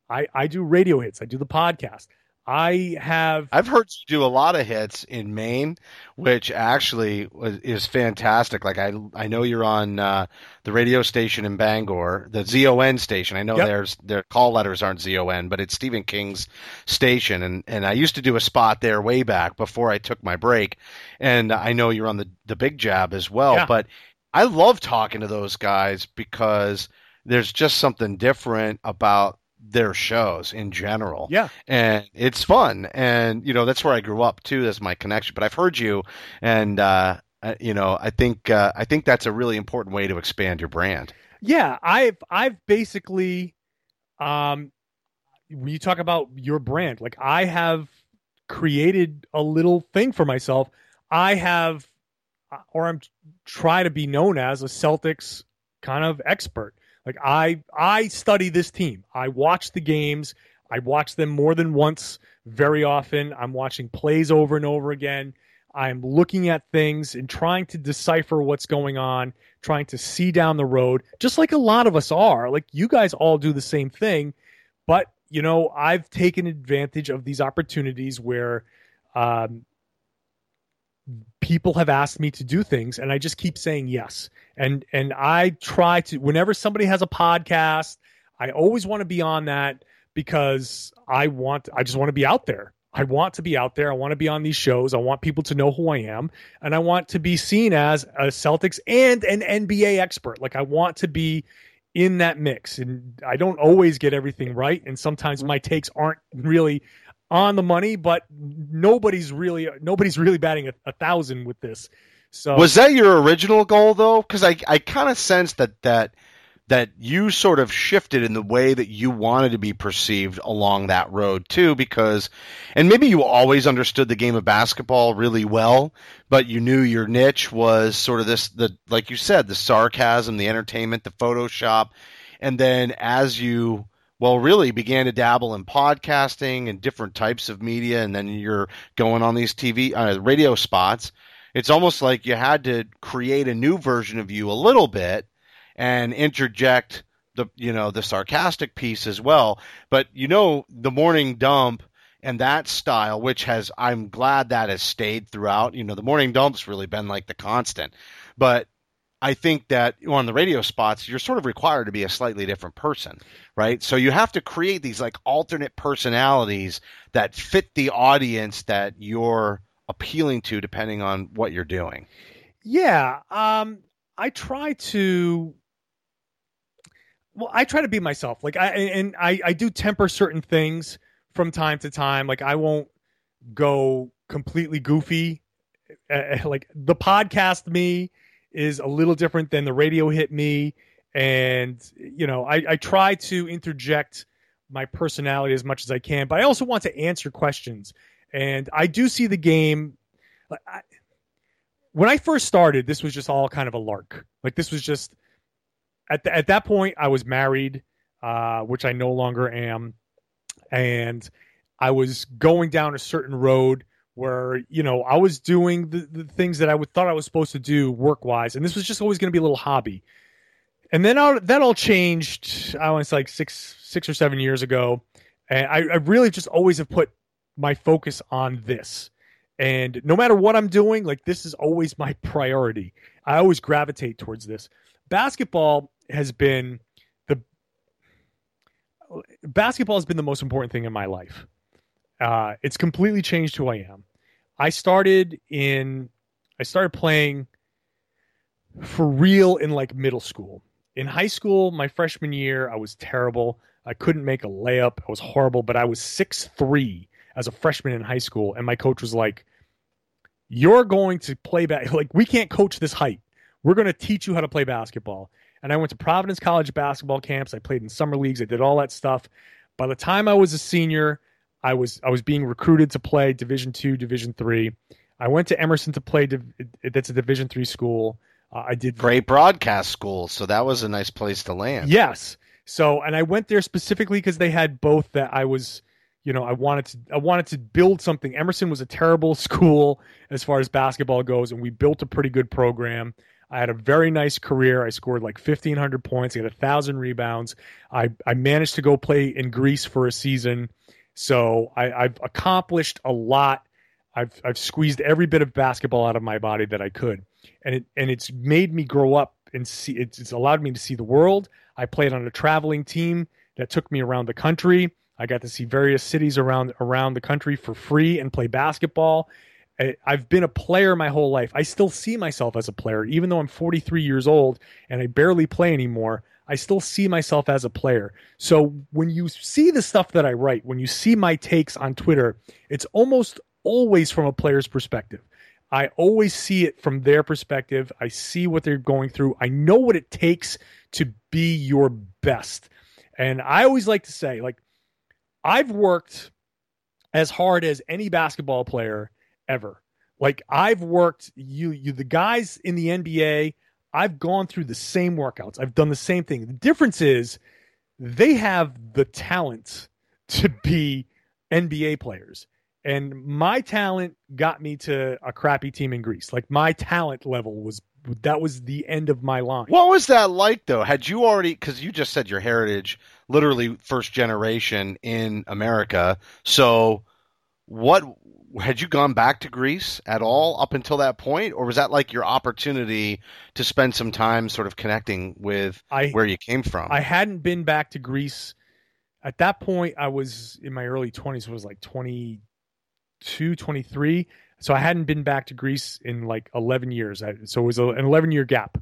I I do radio hits. I do the podcast. I have I've heard you do a lot of hits in Maine, which actually was, is fantastic. Like I, I know you're on uh, the radio station in Bangor, the ZON station. I know Yep. there's their call letters aren't ZON, but it's Stephen King's station, and and I used to do a spot there way back before I took my break, and I know you're on the the Big Jab as well. Yeah. But I love talking to those guys because there's just something different about their shows in general yeah. and it's fun and you know that's where i grew up too that's my connection but i've heard you and uh uh, you know i think uh, i think that's a really important way to expand your brand Yeah, I've I've basically um when you talk about your brand, like I have created a little thing for myself. I have, or I'm try to be known as a Celtics kind of expert. Like I, I study this team. I watch the games. I watch them more than once, very often. I'm watching plays over and over again. I'm looking at things and trying to decipher what's going on, trying to see down the road, just like a lot of us are. Like you guys all do the same thing, but you know, I've taken advantage of these opportunities where um, people have asked me to do things, and I just keep saying yes. And and I try to whenever somebody has a podcast, I always want to be on that because I want I just want to be out there. I want to be out there. I want to be on these shows. I want people to know who I am. And I want to be seen as a Celtics and an NBA expert. Like I want to be in that mix. And I don't always get everything right. And sometimes mm-hmm. my takes aren't really on the money, but nobody's really nobody's really batting a, a thousand with this. So was that your original goal though? Because I I kind of sense that that that you sort of shifted in the way that you wanted to be perceived along that road too because and maybe you always understood the game of basketball really well but you knew your niche was sort of this the like you said the sarcasm the entertainment the photoshop and then as you well really began to dabble in podcasting and different types of media and then you're going on these TV uh, radio spots it's almost like you had to create a new version of you a little bit and interject the you know the sarcastic piece as well. But you know the morning dump and that style, which has I'm glad that has stayed throughout. You know the morning dump's really been like the constant, but I think that on the radio spots, you're sort of required to be a slightly different person, right? So you have to create these like alternate personalities that fit the audience that you're appealing to, depending on what you're doing. Yeah, um, I try to well, I try to be myself. Like I and I I do temper certain things from time to time. Like I won't go completely goofy. Uh, like the podcast me is a little different than the radio hit me, and you know I I try to interject my personality as much as I can, but I also want to answer questions. And I do see the game. I, when I first started, this was just all kind of a lark. Like this was just at the, at that point, I was married, uh, which I no longer am, and I was going down a certain road where you know I was doing the, the things that I would, thought I was supposed to do work wise, and this was just always going to be a little hobby. And then I, that all changed. I was like six six or seven years ago, and I, I really just always have put my focus on this. And no matter what I'm doing, like this is always my priority. I always gravitate towards this. Basketball has been the basketball has been the most important thing in my life. Uh, it's completely changed who I am. I started in I started playing for real in like middle school. In high school, my freshman year, I was terrible. I couldn't make a layup. I was horrible, but I was six three as a freshman in high school, and my coach was like, "You're going to play back. [laughs] Like we can't coach this height. We're going to teach you how to play basketball." and I went to Providence College basketball camps. I played in summer leagues. I did all that stuff. By the time I was a senior, I was I was being recruited to play Division two, Division three. I went to Emerson to play. That's a Division three school. Uh, I did great broadcast school, so that was a nice place to land. Yes. So, and I went there specifically because they had both that I was, you know, I wanted to I wanted to build something. Emerson was a terrible [laughs] school as far as basketball goes, and we built a pretty good program. I had a very nice career. I scored like 1,500 points. I had a thousand rebounds. I, I managed to go play in Greece for a season. So I, I've accomplished a lot. I've, I've squeezed every bit of basketball out of my body that I could. And it, and it's made me grow up and see, it's, it's allowed me to see the world. I played on a traveling team that took me around the country. I got to see various cities around, around the country for free and play basketball I, have been a player my whole life. I still see myself as a player, even though I'm 43 years old and I barely play anymore. I still see myself as a player. So when you see the stuff that I write, when you see my takes on Twitter, it's almost always from a player's perspective. I always see it from their perspective. I see what they're going through. I know what it takes to be your best. And I always like to say, like, I've worked as hard as any basketball player ever. Like I've worked you you the guys in the NBA, I've gone through the same workouts. I've done the same thing. The difference is they have the talent to be NBA players. And my talent got me to a crappy team in Greece. Like my talent level was that was the end of my line. What was that like though? Had you already cuz you just said your heritage literally first generation in America. So what had you gone back to Greece at all up until that point or was that like your opportunity to spend some time sort of connecting with I, where you came from? I hadn't been back to Greece at that point. I was in my early 20s, was like 22, 23. So I hadn't been back to Greece in like 11 years. I, so it was a, an 11 year gap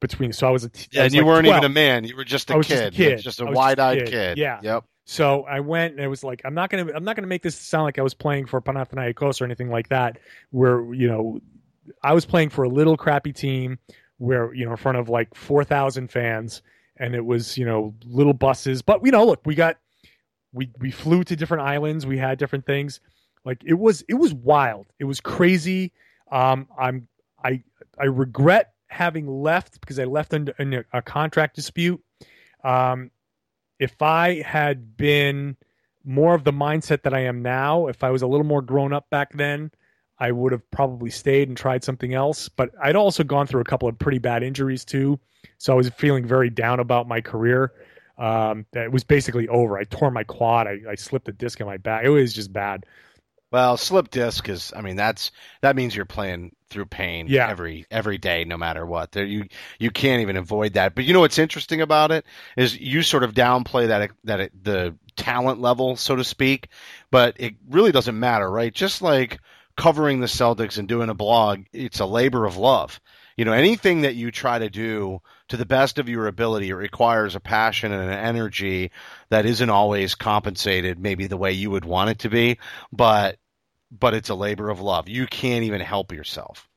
between. So I was a t- yeah, I was and you like weren't 12. even a man. You were just a kid. just a kid. Just I a was just a wide-eyed kid. kid. Yeah. Yep. So I went and it was like I'm not gonna I'm not gonna make this sound like I was playing for Panathinaikos or anything like that. Where you know I was playing for a little crappy team where you know in front of like four thousand fans and it was you know little buses. But you know look we got we we flew to different islands. We had different things. Like it was it was wild. It was crazy. Um, I'm I I regret having left because I left under in a, a contract dispute. Um, if I had been more of the mindset that I am now, if I was a little more grown up back then, I would have probably stayed and tried something else. But I'd also gone through a couple of pretty bad injuries too, so I was feeling very down about my career. Um, it was basically over. I tore my quad. I, I slipped a disc in my back. It was just bad. Well, slip disc is. I mean, that's that means you're playing through pain Yeah. every every day, no matter what. There, you you can't even avoid that. But you know what's interesting about it is you sort of downplay that that it, the talent level, so to speak. But it really doesn't matter, right? Just like covering the Celtics and doing a blog, it's a labor of love. You know, anything that you try to do to the best of your ability, it requires a passion and an energy that isn't always compensated maybe the way you would want it to be, but but it's a labor of love. You can't even help yourself.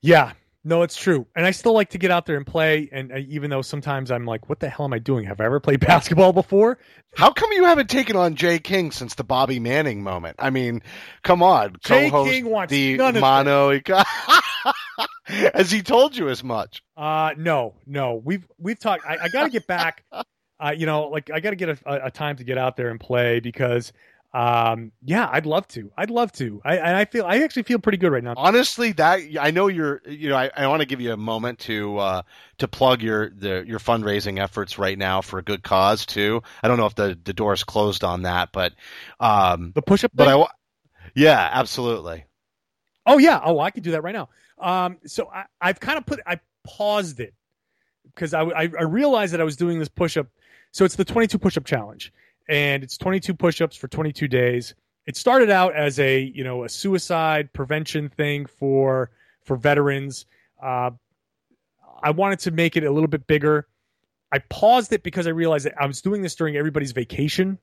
Yeah, no, it's true. And I still like to get out there and play. And uh, even though sometimes I'm like, what the hell am I doing? Have I ever played [laughs] basketball before? How come you haven't taken on Jay King since the Bobby Manning moment? I mean, come on, Jay co-host King wants the none of [laughs] [laughs] Has he told you as much? Uh, no, no. We've we've talked. I, I got to get back. [laughs] Uh, you know, like I got to get a, a, a time to get out there and play because, um, yeah, I'd love to. I'd love to. I and I feel I actually feel pretty good right now. Honestly, that I know you're. You know, I, I want to give you a moment to uh, to plug your the your fundraising efforts right now for a good cause too. I don't know if the the door is closed on that, but um, The push up. but I yeah, absolutely. Oh yeah. Oh, I could do that right now. Um, so I, I've kind of put I paused it because I, I I realized that I was doing this push up. So it's the 22 push up challenge, and it's 22 push ups for 22 days. It started out as a you know a suicide prevention thing for for veterans. Uh, I wanted to make it a little bit bigger. I paused it because I realized that I was doing this during everybody's vacation,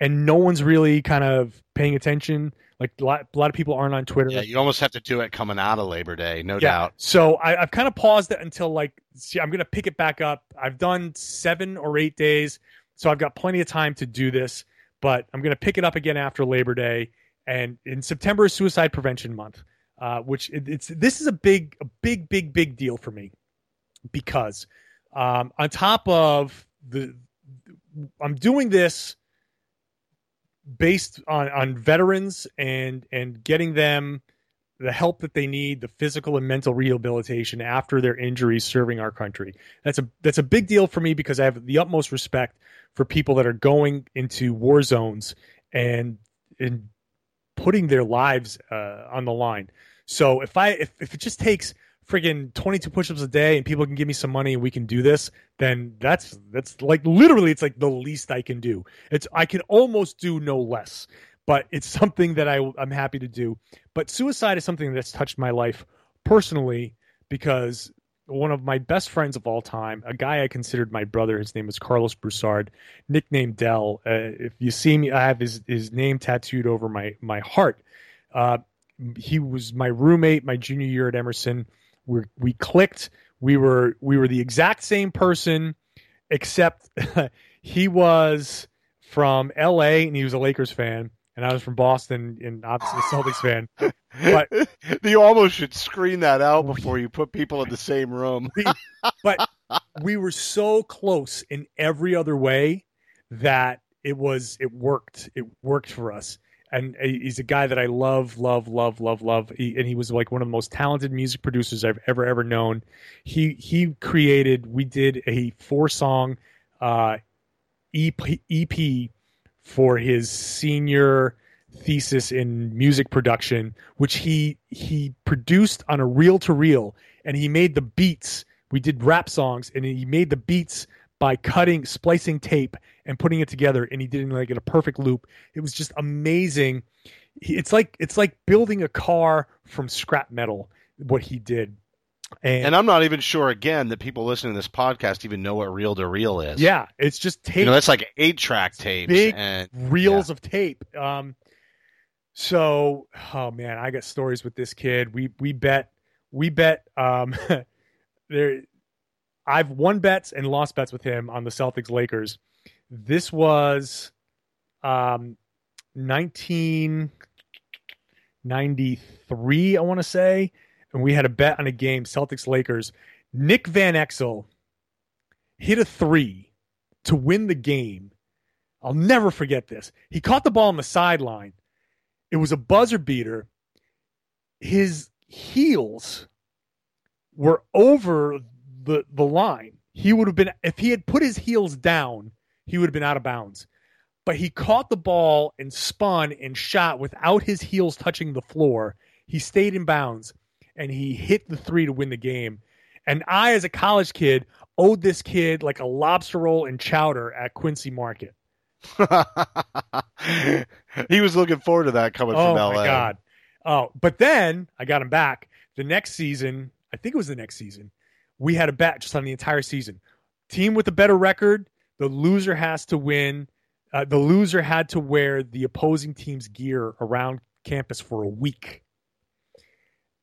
and no one's really kind of paying attention. Like a lot, a lot of people aren't on Twitter. Yeah, you almost have to do it coming out of Labor Day, no Yeah. doubt. So I, I've kind of paused it until like see, I'm gonna pick it back up. I've done seven or eight days, so I've got plenty of time to do this. But I'm gonna pick it up again after Labor Day, and in September is Suicide Prevention Month, uh, which it, it's this is a big, a big, big, big deal for me because um, on top of the, I'm doing this based on on veterans and and getting them the help that they need, the physical and mental rehabilitation after their injuries serving our country. That's a that's a big deal for me because I have the utmost respect for people that are going into war zones and and putting their lives uh, on the line. So if I if, if it just takes friggin' 22 push-ups a day and people can give me some money and we can do this, then that's that's like literally it's like the least I can do. It's I can almost do no less but it's something that I, I'm happy to do. But suicide is something that's touched my life personally because one of my best friends of all time, a guy I considered my brother, his name was Carlos Broussard, nicknamed Dell. Uh, if you see me, I have his, his name tattooed over my, my heart. Uh, he was my roommate my junior year at Emerson. We we clicked. We were we were the exact same person, except [laughs] he was from L.A. and he was a Lakers fan, and I was from Boston and obviously a Celtics fan. But [laughs] you almost should screen that out before you put people in the same room. [laughs] we, but we were so close in every other way that it was it worked. It worked for us. And he's a guy that I love, love, love, love, love. He, and he was like one of the most talented music producers I've ever ever known. He he created. We did a four song uh, EP, EP for his senior thesis in music production, which he he produced on a reel to reel, and he made the beats. We did rap songs, and he made the beats by cutting, splicing tape, and putting it together, and he did it like in a perfect loop. It was just amazing. It's like it's like building a car from scrap metal. What he did. And, and, I'm not even sure again that people listening to this podcast even know what reel to reel is. Yeah, it's just tape. You know, that's like eight track tapes, big and, reels yeah. of tape. Um, so, oh man, I got stories with this kid. We we bet we bet um [laughs] there I've won bets and lost bets with him on the Celtics Lakers. This was um 1993, I want to say, and we had a bet on a game Celtics Lakers. Nick Van Exel hit a 3 to win the game. I'll never forget this. He caught the ball on the sideline it was a buzzer beater. His heels were over the the line. He would have been if he had put his heels down, he would have been out of bounds. But he caught the ball and spun and shot without his heels touching the floor. He stayed in bounds and he hit the three to win the game. And I, as a college kid, owed this kid like a lobster roll and chowder at Quincy Market. [laughs] he was looking forward to that coming oh from LA. Oh my god! Oh, but then I got him back the next season. I think it was the next season. We had a bet just on the entire season. Team with a better record, the loser has to win. Uh, the loser had to wear the opposing team's gear around campus for a week.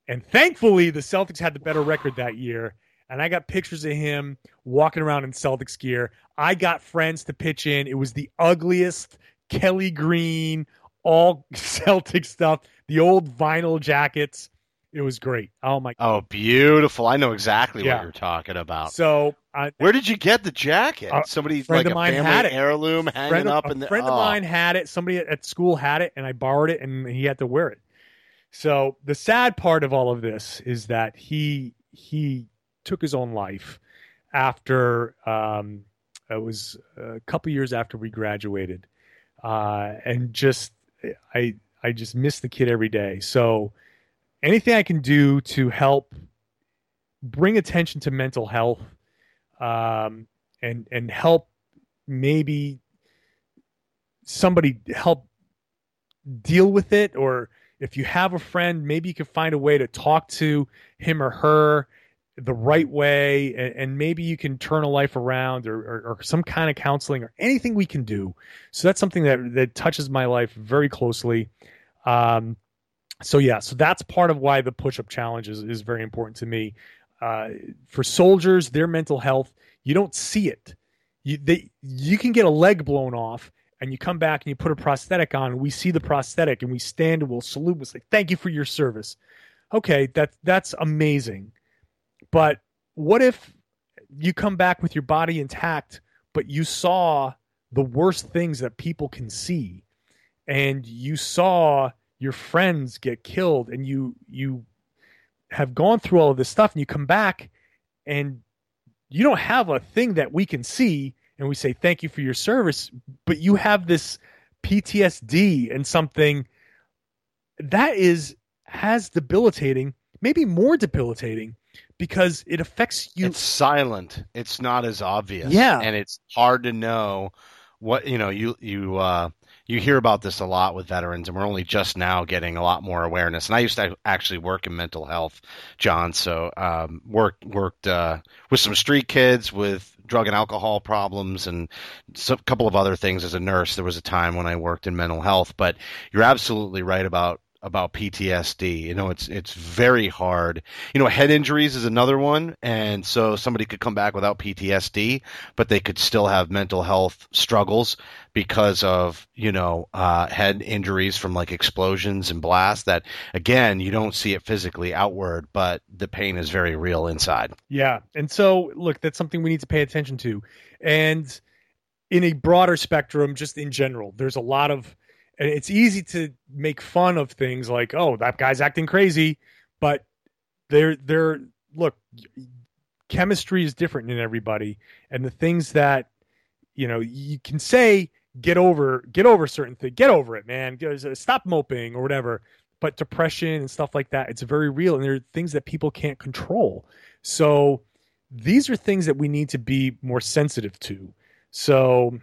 And thankfully, the Celtics had the better record that year. And I got pictures of him walking around in Celtics gear. I got friends to pitch in. It was the ugliest Kelly Green, all [laughs] Celtic stuff, the old vinyl jackets. It was great. Oh my! God. Oh, beautiful! I know exactly yeah. what you're talking about. So, where did you get the jacket? Uh, Somebody friend like of mine had it. heirloom hanging friend up of, in the. Friend oh. of mine had it. Somebody at school had it, and I borrowed it, and he had to wear it. So the sad part of all of this is that he he took his own life after um, it was a couple years after we graduated, uh, and just I I just miss the kid every day. So anything I can do to help bring attention to mental health um, and and help maybe somebody help deal with it or if you have a friend maybe you can find a way to talk to him or her the right way and, and, maybe you can turn a life around or, or, or, some kind of counseling or anything we can do. So that's something that that touches my life very closely. Um, so yeah so that's part of why the push-up challenge is, is very important to me. Uh, for soldiers their mental health you don't see it. You, they, you can get a leg blown off and you come back and you put a prosthetic on. And we see the prosthetic and we stand and we'll salute and say thank you for your service. Okay that that's amazing. But what if you come back with your body intact, but you saw the worst things that people can see, and you saw your friends get killed, and you you have gone through all of this stuff, and you come back, and you don't have a thing that we can see, and we say thank you for your service, but you have this PTSD and something that is has debilitating, maybe more debilitating because it affects you. It's silent. It's not as obvious. Yeah, and it's hard to know what you know. You you uh, you hear about this a lot with veterans, and we're only just now getting a lot more awareness. And I used to actually work in mental health, John. So um, worked worked uh, with some street kids with drug and alcohol problems and a couple of other things as a nurse. There was a time when I worked in mental health, but you're absolutely right about about PTSD. You know, it's it's very hard. You know, head injuries is another one, and so somebody could come back without PTSD, but they could still have mental health struggles because of you know uh, head injuries from like explosions and blasts. That again, you don't see it physically outward, but the pain is very real inside. Yeah, and so look, that's something we need to pay attention to, and in a broader spectrum, just in general, there's a lot of it's easy to make fun of things like, oh, that guy's acting crazy, but they're they're look, chemistry is different in everybody, and the things that you know you can say get over get over certain things get over it man. Uh, stop moping or whatever. But depression and stuff like that it's very real. And there are things that people can't control. So these are things that we need to be more sensitive to. So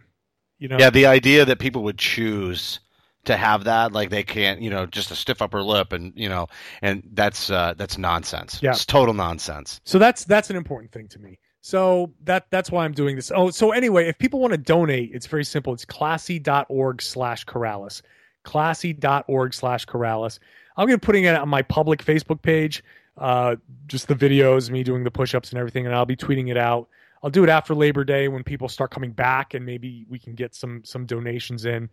you know. Yeah the idea that people would choose to have that like they can't you know just a stiff upper lip and you know and that's uh that's nonsense. Yeah. It's total nonsense. So that's that's an important thing to me. So that that's why i'm doing this. Oh so anyway if people want to donate it's very simple. It's classy.org slash Karalis. classy.org slash Karalis. i'm going to be putting it on my public facebook page uh just the videos me doing the push-ups and everything and i'll be tweeting it out. I'll do it after labor day when people start coming back and maybe we can get some some donations in.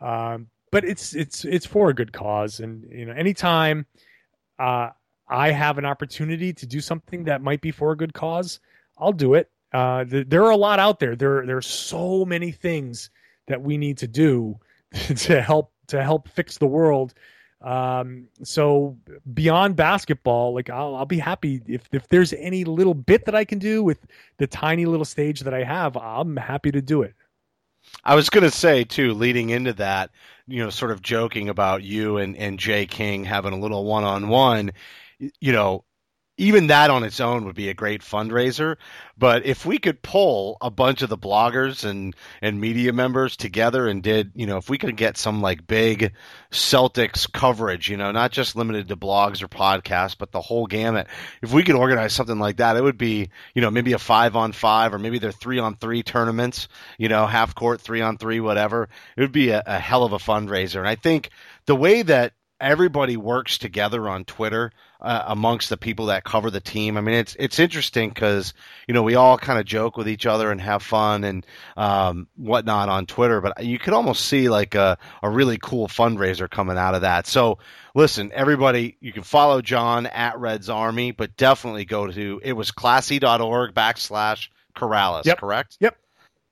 Um, but it's it's it's for a good cause, and you know, anytime uh, I have an opportunity to do something that might be for a good cause, I'll do it. Uh, th- there are a lot out there. There there are so many things that we need to do [laughs] to help to help fix the world. Um, so beyond basketball, like I'll, I'll be happy if, if there's any little bit that I can do with the tiny little stage that I have, I'm happy to do it. I was going to say too, leading into that, you know, sort of joking about you and, and Jay King having a little one on one, you know, even that on its own would be a great fundraiser. But if we could pull a bunch of the bloggers and, and media members together and did, you know, if we could get some like big Celtics coverage, you know, not just limited to blogs or podcasts, but the whole gamut. If we could organize something like that, it would be, you know, maybe a five on five or maybe they're three on three tournaments, you know, half court, three on three, whatever. It would be a, a hell of a fundraiser. And I think the way that everybody works together on Twitter uh, amongst the people that cover the team. I mean, it's it's interesting because you know we all kind of joke with each other and have fun and um, whatnot on Twitter, but you could almost see like a a really cool fundraiser coming out of that. So listen, everybody, you can follow John at Reds Army, but definitely go to it was classy.org backslash Karalis, yep. correct? Yep.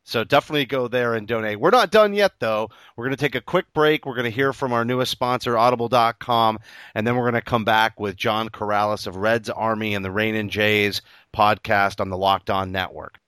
So definitely go there and donate. We're not done yet, though. We're going to take a quick break. We're going to hear from our newest sponsor, Audible.com, and then we're going to come back with John Karalis of Reds Army and the Rainin' J's podcast on the Locked On Network.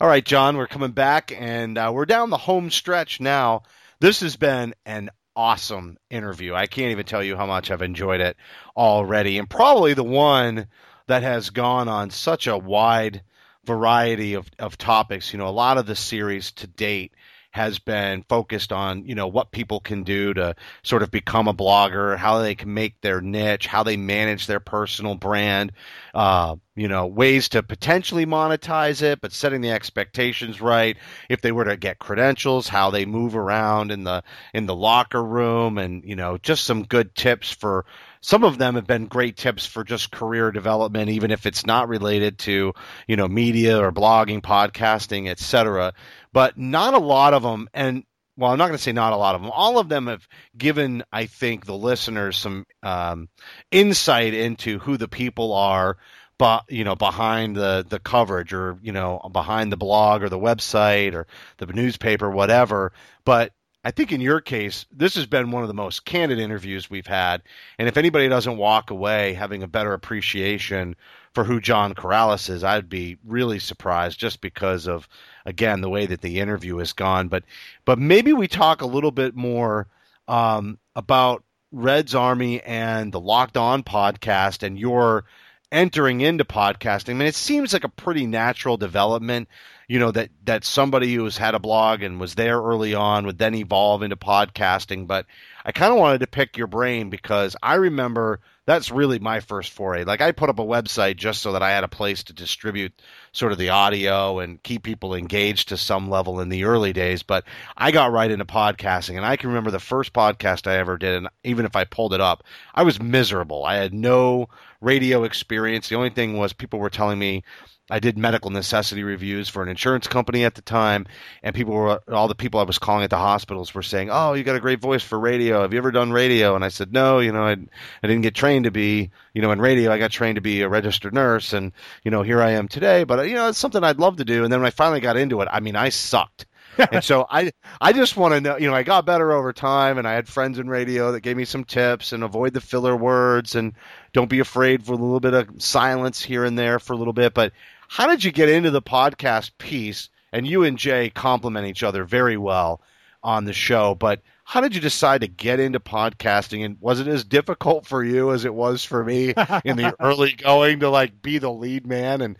All right, John, we're coming back, and uh, we're down the home stretch now. This has been an awesome interview. I can't even tell you how much I've enjoyed it already, and probably the one that has gone on such a wide variety of, of topics. You know, a lot of the series to date has been focused on, you know, what people can do to sort of become a blogger, how they can make their niche, how they manage their personal brand, uh, you know, ways to potentially monetize it, but setting the expectations right. If they were to get credentials, how they move around in the in the locker room, and you know, just some good tips for some of them have been great tips for just career development, even if it's not related to, you know, media or blogging, podcasting, etc. But not a lot of them, and well, I'm not going to say not a lot of them. All of them have given, I think, the listeners some um, insight into who the people are, but you know, behind the the coverage, or you know, behind the blog or the website or the newspaper, whatever. But I think in your case, this has been one of the most candid interviews we've had. And if anybody doesn't walk away having a better appreciation for who John Karalis is, I'd be really surprised just because of, again, the way that the interview has gone. But, but maybe we talk a little bit more um, about Red's Army and the Locked On podcast and your entering into podcasting. I mean, it seems like a pretty natural development you know that that somebody who's had a blog and was there early on would then evolve into podcasting but i kind of wanted to pick your brain because i remember that's really my first foray. Like I put up a website just so that I had a place to distribute sort of the audio and keep people engaged to some level in the early days. But I got right into podcasting, and I can remember the first podcast I ever did, and even if I pulled it up, I was miserable. I had no radio experience. The only thing was people were telling me I did medical necessity reviews for an insurance company at the time, and people were all the people I was calling at the hospitals were saying, "Oh, you got a great voice for radio. Have you ever done radio?" And I said, "No, you know, I I didn't get trained to be, you know, in radio. I got trained to be a registered nurse, and you know, here I am today. But you know, it's something I'd love to do." And then when I finally got into it, I mean, I sucked. [laughs] and so I I just want to know, you know, I got better over time, and I had friends in radio that gave me some tips and avoid the filler words and don't be afraid for a little bit of silence here and there for a little bit, but how did you get into the podcast piece? And you and Jay complement each other very well on the show, but how did you decide to get into podcasting? And was it as difficult for you as it was for me in the [laughs] early going to like be the lead man? And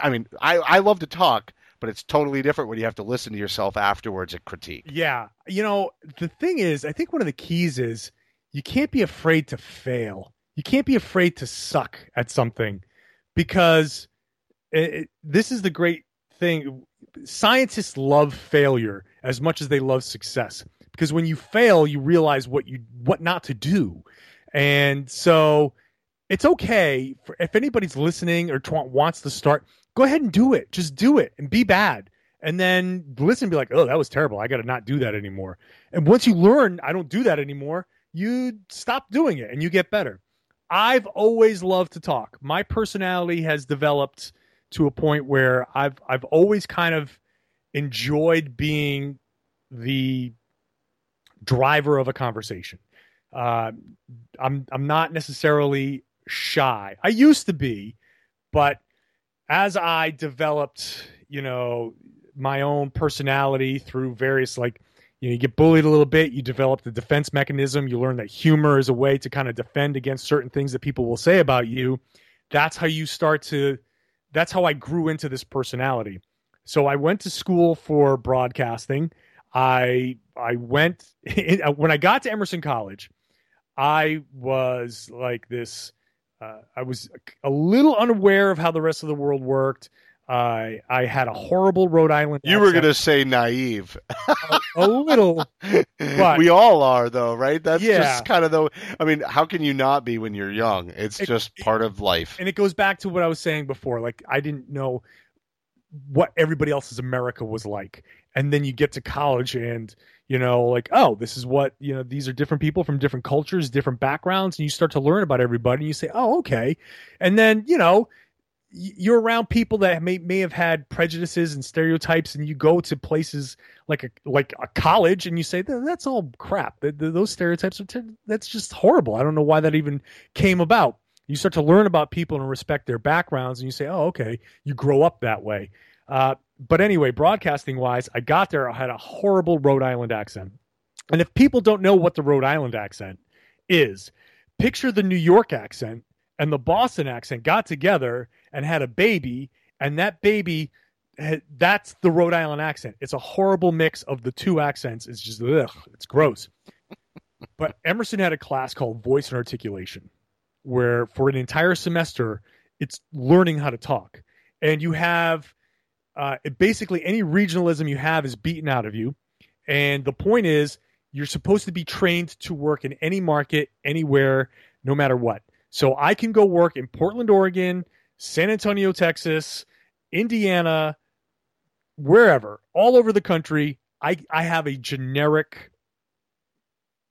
i mean i, I love to talk but it's totally different when you have to listen to yourself afterwards and critique yeah you know the thing is i think one of the keys is you can't be afraid to fail you can't be afraid to suck at something because it, this is the great thing. Scientists love failure as much as they love success because when you fail, you realize what you what not to do, and so it's okay for, if anybody's listening or wants to start. Go ahead and do it. Just do it and be bad, and then listen. And be like, oh, that was terrible. I got to not do that anymore. And once you learn, I don't do that anymore. You stop doing it and you get better. I've always loved to talk. My personality has developed to a point where I've I've always kind of enjoyed being the driver of a conversation. Uh, I'm I'm not necessarily shy. I used to be, but as I developed, you know, my own personality through various like you know, you get bullied a little bit, you develop the defense mechanism, you learn that humor is a way to kind of defend against certain things that people will say about you. That's how you start to that's how I grew into this personality. So I went to school for broadcasting. I I went [laughs] when I got to Emerson College. I was like this. Uh, I was a little unaware of how the rest of the world worked. I I had a horrible Rhode Island. You were going to say naive. a, a, little, but [laughs] we all are, though, right? That's yeah. just kind of the. I mean, how can you not be when you're young? It's it, just part of life. And it goes back to what I was saying before. Like I didn't know what everybody else's America was like, and then you get to college and you know like oh this is what you know these are different people from different cultures different backgrounds and you start to learn about everybody and you say oh okay and then you know you're around people that may may have had prejudices and stereotypes, and you go to places like a like a college, and you say that's all crap. Those stereotypes are t- that's just horrible. I don't know why that even came about. You start to learn about people and respect their backgrounds, and you say, "Oh, okay." You grow up that way. Uh, but anyway, broadcasting wise, I got there. I had a horrible Rhode Island accent, and if people don't know what the Rhode Island accent is, picture the New York accent and the Boston accent got together and had a baby, and that baby eh, that's the Rhode Island accent. It's a horrible mix of the two accents. It's just ugh, it's gross. [laughs] but Emerson had a class called Voice and Articulation, where for an entire semester it's learning how to talk, and you have uh, basically any regionalism you have is beaten out of you, and the point is you're supposed to be trained to work in any market, anywhere, no matter what. So I can go work in Portland, Oregon, San Antonio, Texas, Indiana, wherever, all over the country. I, I have a generic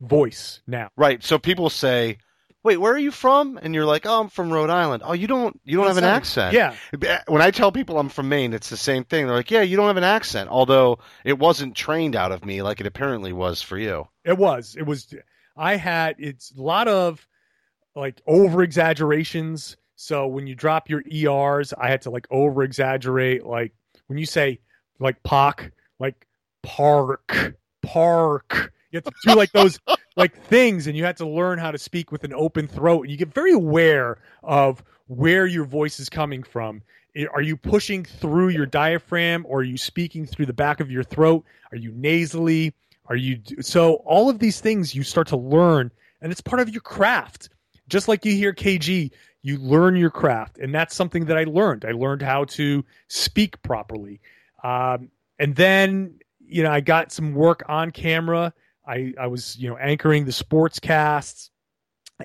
voice now. Right. So people say, "Wait, where are you from?" And you're like, "Oh, I'm from Rhode Island." Oh, you don't you don't have an accent. Yeah. Eh, when I tell people I'm from Maine, it's the same thing. They're like, "Yeah, you don't have an accent." Although it wasn't trained out of me like it apparently was for you. It was. It was I had it's a lot of like over exaggerations so when you drop your ERs, I had to like over exaggerate. Like when you say like POC, like park, park. You have to do like those [laughs] like things, and you have to learn how to speak with an open throat. And you get very aware of where your voice is coming from. Are you pushing through your diaphragm, or are you speaking through the back of your throat? Are you nasally? Are you so all of these things you start to learn, and it's part of your craft. just like you hear KG, you learn your craft, and that's something that I learned. I learned how to speak properly, um, and then you know I got some work on camera. I I was you know anchoring the sports casts,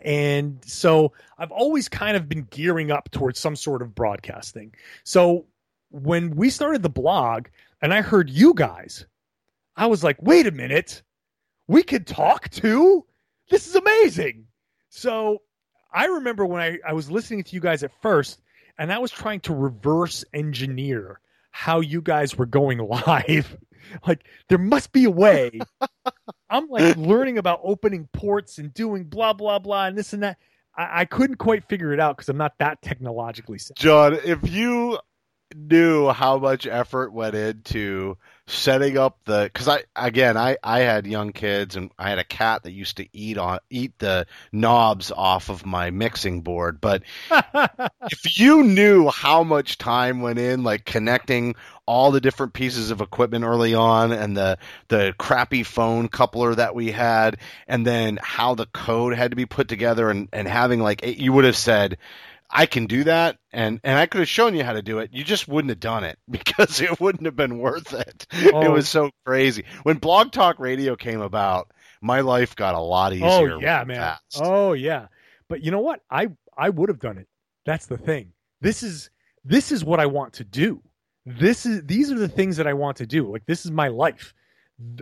and so I've always kind of been gearing up towards some sort of broadcasting. So when we started the blog, and I heard you guys, I was like, wait a minute, we could talk too. This is amazing. So I remember when I, I was listening to you guys at first, and I was trying to reverse engineer how you guys were going [laughs] live. like, there must be a way. [laughs] I'm like learning about opening ports and doing blah, blah, blah, and this and that. I, I couldn't quite figure it out because I'm not that technologically savvy. John, if you knew how much effort went into setting up the because I again I I had young kids and I had a cat that used to eat on eat the knobs off of my mixing board. But [laughs] if you knew how much time went in, like connecting all the different pieces of equipment early on and the the crappy phone coupler that we had and then how the code had to be put together and and having like you would have said I can do that, and and I could have shown you how to do it. You just wouldn't have done it [laughs] because it wouldn't have been worth it. Oh. It was so crazy. When Blog Talk Radio came about, my life got a lot oh, easier. Oh yeah, man. Fast. Oh yeah. But you know what? I I would have done it. That's the thing. This is this is what I want to do. This is these are the things that I want to do. Like this is my life.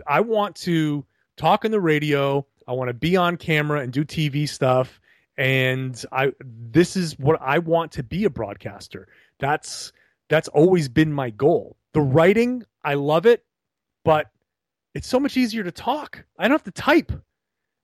I want to talk on the radio. I want to be on camera and do TV stuff and I this is what I want to be a broadcaster. That's that's always been my goal. The writing, I love it, but it's so much easier to talk. I don't have to type.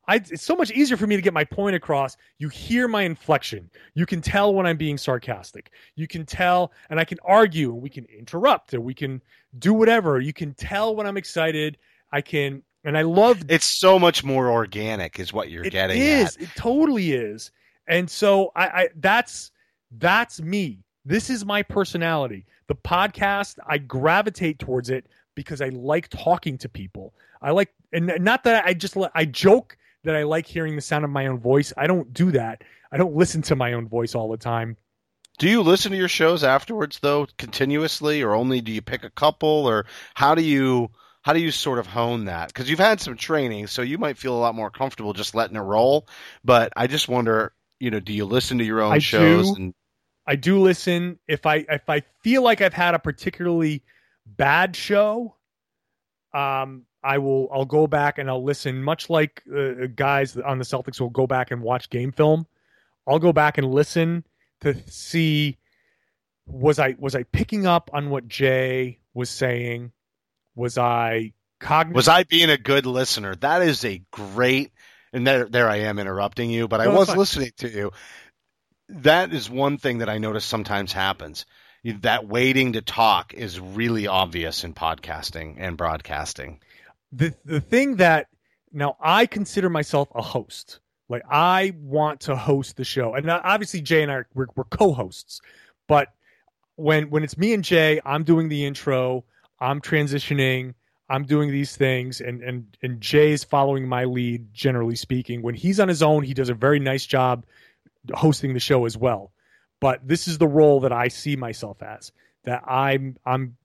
I, it's so much easier for me to get my point across. You hear my inflection. You can tell when I'm being sarcastic. You can tell, and I can argue, and we can interrupt, and we can do whatever. You can tell when I'm excited. I can and I love it's so much more organic, is what you're it getting. It is. at. it totally is? And so I, I that's that's me. This is my personality. The podcast, I gravitate towards it because I like talking to people. I like, and not that I just I joke that I like hearing the sound of my own voice. I don't do that. I don't listen to my own voice all the time. Do you listen to your shows afterwards though, continuously, or only do you pick a couple, or how do you? How do you sort of hone that? Because you've had some training, so you might feel a lot more comfortable just letting it roll. But I just wonder, you know, do you listen to your own I shows? Do. And... I do listen. If I if I feel like I've had a particularly bad show, um, I will I'll go back and I'll listen. Much like uh, guys on the Celtics will go back and watch game film, I'll go back and listen to see was I was I picking up on what Jay was saying was I cognizant? Was I being a good listener? That is a great. And there, there I am interrupting you, but I was fine. listening to you. That is one thing that I notice sometimes happens. That waiting to talk is really obvious in podcasting and broadcasting. the the thing that now I consider myself a host. Like I want to host the show, and uh, obviously Jay and I are, we're, we're co-hosts. But when when it's me and Jay, I'm doing the intro. I'm transitioning. I'm doing these things, and and and Jay's following my lead. Generally speaking, when he's on his own, he does a very nice job hosting the show as well. But this is the role that I see myself as. That I'm I'm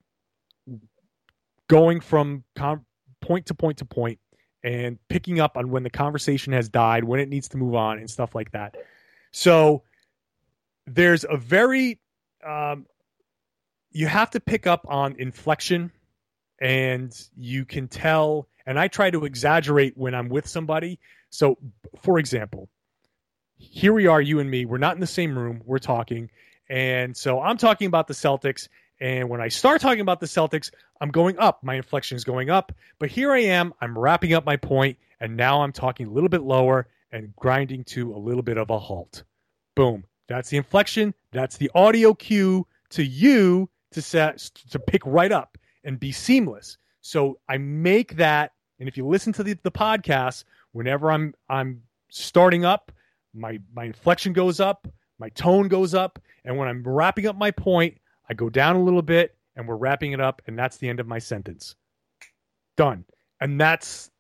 going from com- point to point to point and picking up on when the conversation has died, when it needs to move on, and stuff like that. So there's a very um, you have to pick up on inflection and you can tell and i try to exaggerate when i'm with somebody. So for example here we are you and me. We're not in the same room. We're talking. And so i'm talking about the celtics and when i start talking about the celtics i'm going up. My inflection is going up. But here i am. I'm wrapping up my point and now i'm talking a little bit lower and grinding to a little bit of a halt. Boom. That's the inflection. That's the audio cue to you to set to pick right up and be seamless. So I make that, and if you listen to the, the podcast, whenever I'm I'm starting up, my my inflection goes up, my tone goes up, and when I'm wrapping up my point, I go down a little bit, and we're wrapping it up, and that's the end of my sentence. Done. And that's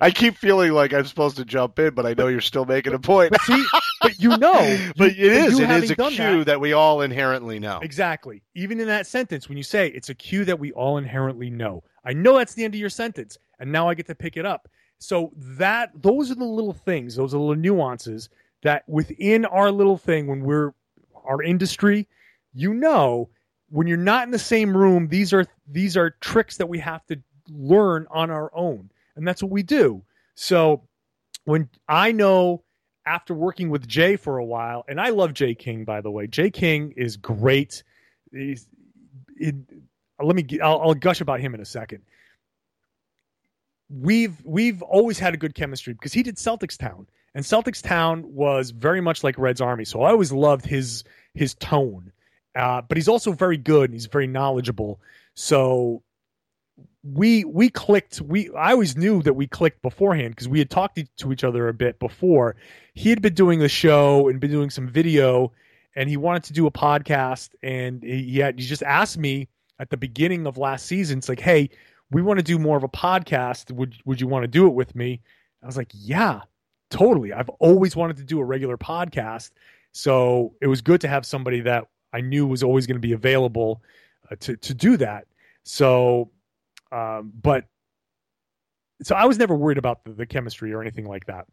I keep feeling like I'm supposed to jump in, but I know you're still making a point. But see, but you know, [laughs] but you, it is it is a cue that- that we all inherently know. Exactly. Even in that sentence, when you say it's a cue that we all inherently know, I know that's the end of your sentence, and now I get to pick it up. So that those are the little things, those are the little nuances that within our little thing, when we're our industry, you know, when you're not in the same room, these are these are tricks that we have to learn on our own, and that's what we do. So when I know after working with Jay for a while, and I love Jay King, by the way. Jay King is great. He's, let me. I'll, I'll gush about him in a second. We've we've always had a good chemistry because he did Celtics Town, and Celtics Town was very much like Red's Army. So I always loved his his tone. Uh, but he's also very good and he's very knowledgeable. So we we clicked we i always knew that we clicked beforehand because we had talked to each other a bit before. He had been doing the show and been doing some video and he wanted to do a podcast and he, had he just asked me at the beginning of last season it's like hey we want to do more of a podcast. Would would you want to do it with me? I was like yeah totally. I've always wanted to do a regular podcast. So it was good to have somebody that i knew was always going to be available uh, to to do that. So um, but so I was never worried about the, the chemistry or anything like that.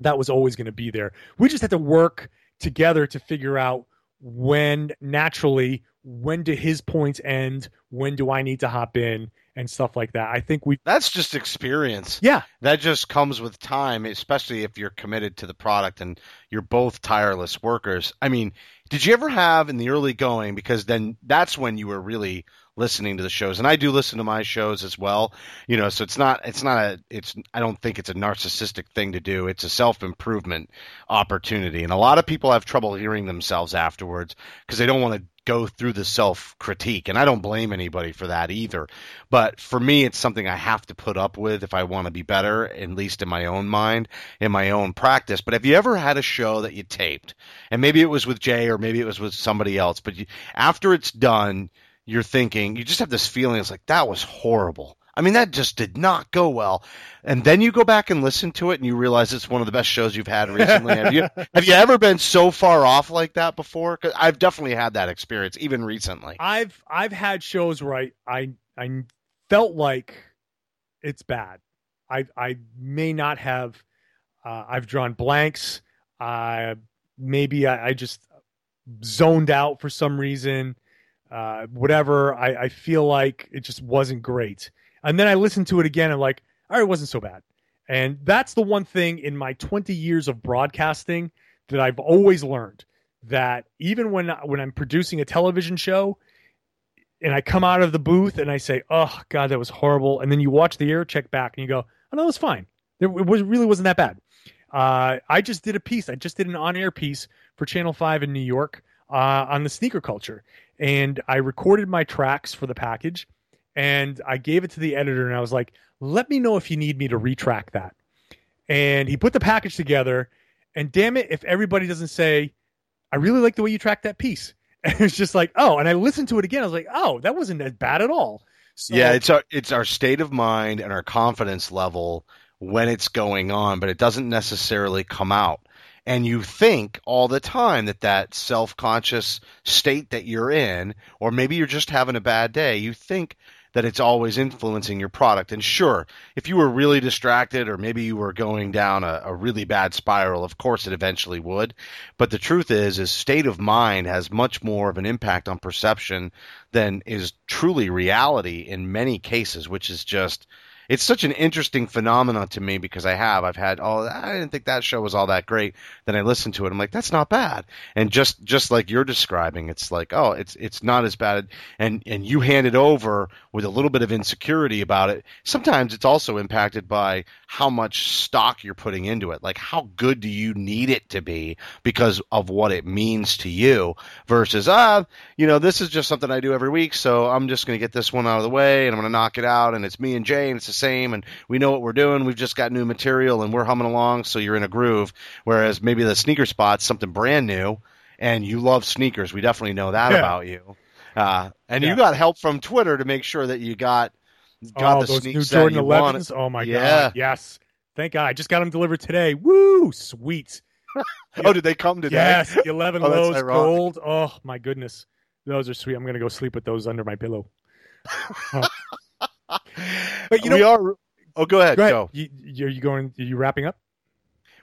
That was always going to be there. We just had to work together to figure out when naturally when do his points end, when do I need to hop in and stuff like that. I think we That's just experience. yeah That just comes with time, especially if you're committed to the product and you're both tireless workers. I mean, did you ever have in the early going because then that's when you were really listening to the shows. And I do listen to my shows as well. You know so it's not it's not a it's I don't think it's a narcissistic thing to do. It's a self-improvement opportunity. And a lot of people have trouble hearing themselves afterwards because they don't want to go through the self critique and I don't blame anybody for that either. But for me it's something I have to put up with if I want to be better at least in my own mind in my own practice. But have you ever had a show that you taped? And maybe it was with Jay or maybe it was with somebody else but you, after it's done you're thinking you just have this feeling it's like that was horrible I mean, that just did not go well. And then you go back and listen to it, and you realize it's one of the best shows you've had recently. have you [laughs] have you ever been so far off like that before? 'Cause I've definitely had that experience, even recently. I've I've had shows where I I, I felt like it's bad. I I may not have. Uh, I've drawn blanks. Uh, maybe I, I just zoned out for some reason. Uh, whatever. I, I feel like it just wasn't great. And then I listened to it again and like, all right, it wasn't so bad. And that's the one thing in my 20 years of broadcasting that I've always learned that even when when I'm producing a television show and I come out of the booth and I say, "Oh God, that was horrible," and then you watch the air check back and you go, "Oh no, it was fine. It, it was really wasn't that bad." Uh, I just did a piece. I just did an on-air piece for Channel Five in New York uh, on the sneaker culture, and I recorded my tracks for the package, and I gave it to the editor, and I was like, "Let me know if you need me to retrack that." And he put the package together, and damn it, if everybody doesn't say, "I really like the way you tracked that piece," [laughs] and it's just like, "Oh," and I listened to it again. I was like, "Oh, that wasn't as bad at all." So, yeah, it's our it's our state of mind and our confidence level when it's going on, but it doesn't necessarily come out. And you think all the time that that self-conscious state that you're in, or maybe you're just having a bad day, you think that it's always influencing your product. And sure, if you were really distracted or maybe you were going down a, a, really bad spiral, of course it eventually would. But the truth is, is state of mind has much more of an impact on perception than is truly reality in many cases, which is just it's such an interesting phenomenon to me because I have I've had oh I didn't think that show was all that great. Then I listened to it. I'm like that's not bad. And just just like you're describing, it's like oh it's it's not as bad. And and you hand it over with a little bit of insecurity about it. Sometimes it's also impacted by how much stock you're putting into it. Like how good do you need it to be because of what it means to you versus ah you know this is just something I do every week, so I'm just going to get this one out of the way and I'm going to knock it out. And it's me and Jay and it's the same and we know what we're doing. We've just got new material and we're humming along, so you're in a groove. Whereas maybe the sneaker spot's something brand new and you love sneakers. We definitely know that Yeah. about you. Uh, and Yeah. you got help from Twitter to make sure that you got oh, those new Jordan 11s. Oh my yeah. god, yes. Thank God, I just got them delivered today. Woo, sweet. [laughs] oh, did they come today? Yes, the 11 [laughs] oh, lows gold. Oh my goodness, those are sweet. I'm gonna go sleep with those under my pillow. oh. [laughs] [laughs] But you know, we are. Oh, go ahead. Go. Ahead. go. You, are you going? Are you wrapping up?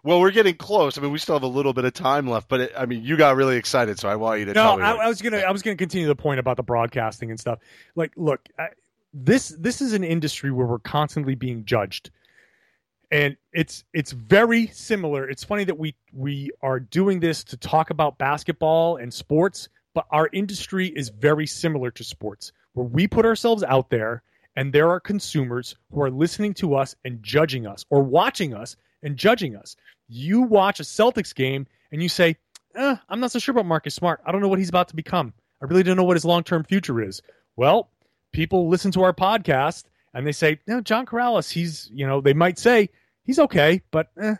Well, we're getting close. I mean, we still have a little bit of time left, but it, I mean, you got really excited, so I want you to. No, I, I, was gonna, I was gonna continue the point about the broadcasting and stuff. Like, look, I, this this is an industry where we're constantly being judged, and it's it's very similar. It's funny that we we are doing this to talk about basketball and sports, but our industry is very similar to sports, where we put ourselves out there, and there are consumers who are listening to us and judging us, or watching us and judging us. You watch a Celtics game and you say, eh, I'm not so sure about Marcus Smart. I don't know what he's about to become. I really don't know what his long term future is. Well, people listen to our podcast and they say, no, John Karalis, he's, you know, they might say he's okay, but eh,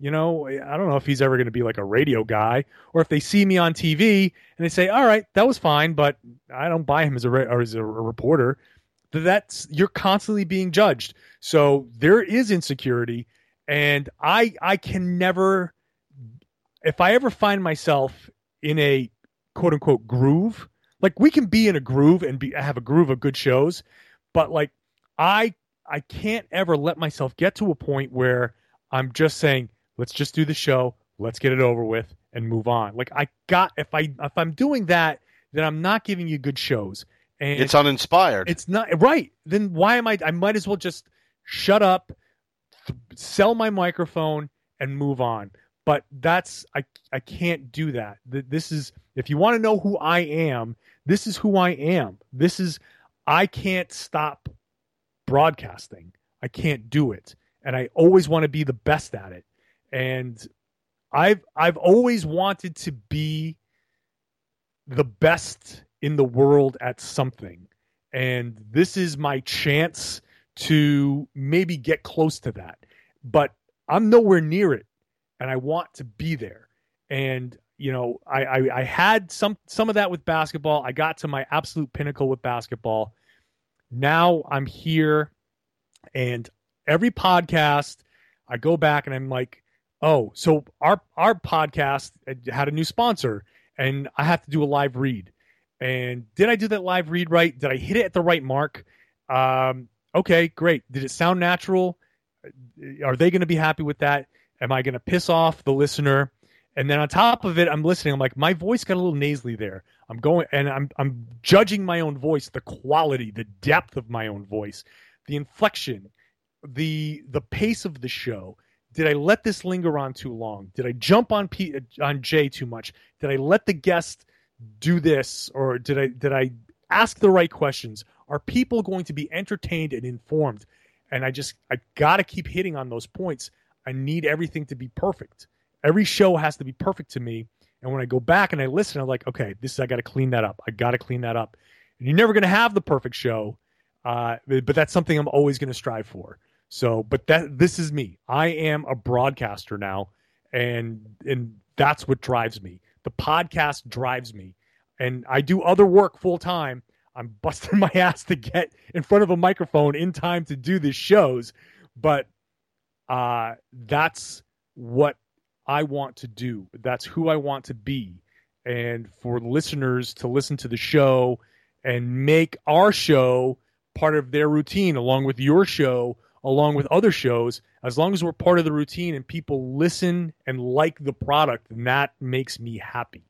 you know, I don't know if he's ever going to be like a radio guy, or if they see me on TV and they say, "All right, that was fine," but I don't buy him as a as a reporter. That's you're constantly being judged. So there is insecurity, and I I can never if I ever find myself in a quote unquote groove, like we can be in a groove and be have a groove of good shows, but like I I can't ever let myself get to a point where I'm just saying, let's just do the show, let's get it over with and move on. Like I got if I if I'm doing that, then I'm not giving you good shows. And it's uninspired. It's not right. Then why am I I might as well just shut up sell my microphone and move on. But that's I I can't do that. This is if you want to know who I am, this is who I am. This is I can't stop broadcasting. I can't do it. And I always want to be the best at it. And I've I've always wanted to be the best in the world at something. And this is my chance to maybe get close to that. But I'm nowhere near it, and I want to be there. And you know, I, I, I had some some of that with basketball. I got to my absolute pinnacle with basketball. Now I'm here, and every podcast I go back and I'm like, oh, so our our podcast had a new sponsor, and I have to do a live read. And did I do that live read right? Did I hit it at the right mark? Um, okay, great. Did it sound natural? Are they going to be happy with that? Am I going to piss off the listener? And then on top of it, I'm listening. I'm like, my voice got a little nasally there. I'm going and I'm I'm judging my own voice, the quality, the depth of my own voice, the inflection, the the pace of the show. Did I let this linger on too long? Did I jump on P, on Jay too much? Did I let the guest do this, or did I did I ask the right questions? Are people going to be entertained and informed? And I just I got to keep hitting on those points. I need everything to be perfect. Every show has to be perfect to me. And when I go back and I listen, I'm like, okay, this is, I got to clean that up. I got to clean that up. And you're never going to have the perfect show, uh, but that's something I'm always going to strive for. So, but that this is me. I am a broadcaster now, and and that's what drives me. The podcast drives me, and I do other work full time, I'm [laughs] busting my ass to get in front of a microphone in time to do these shows, but uh, that's what I want to do. That's who I want to be. And for listeners to listen to the show and make our show part of their routine, along with your show, along with other shows, as long as we're part of the routine and people listen and like the product, and that makes me happy.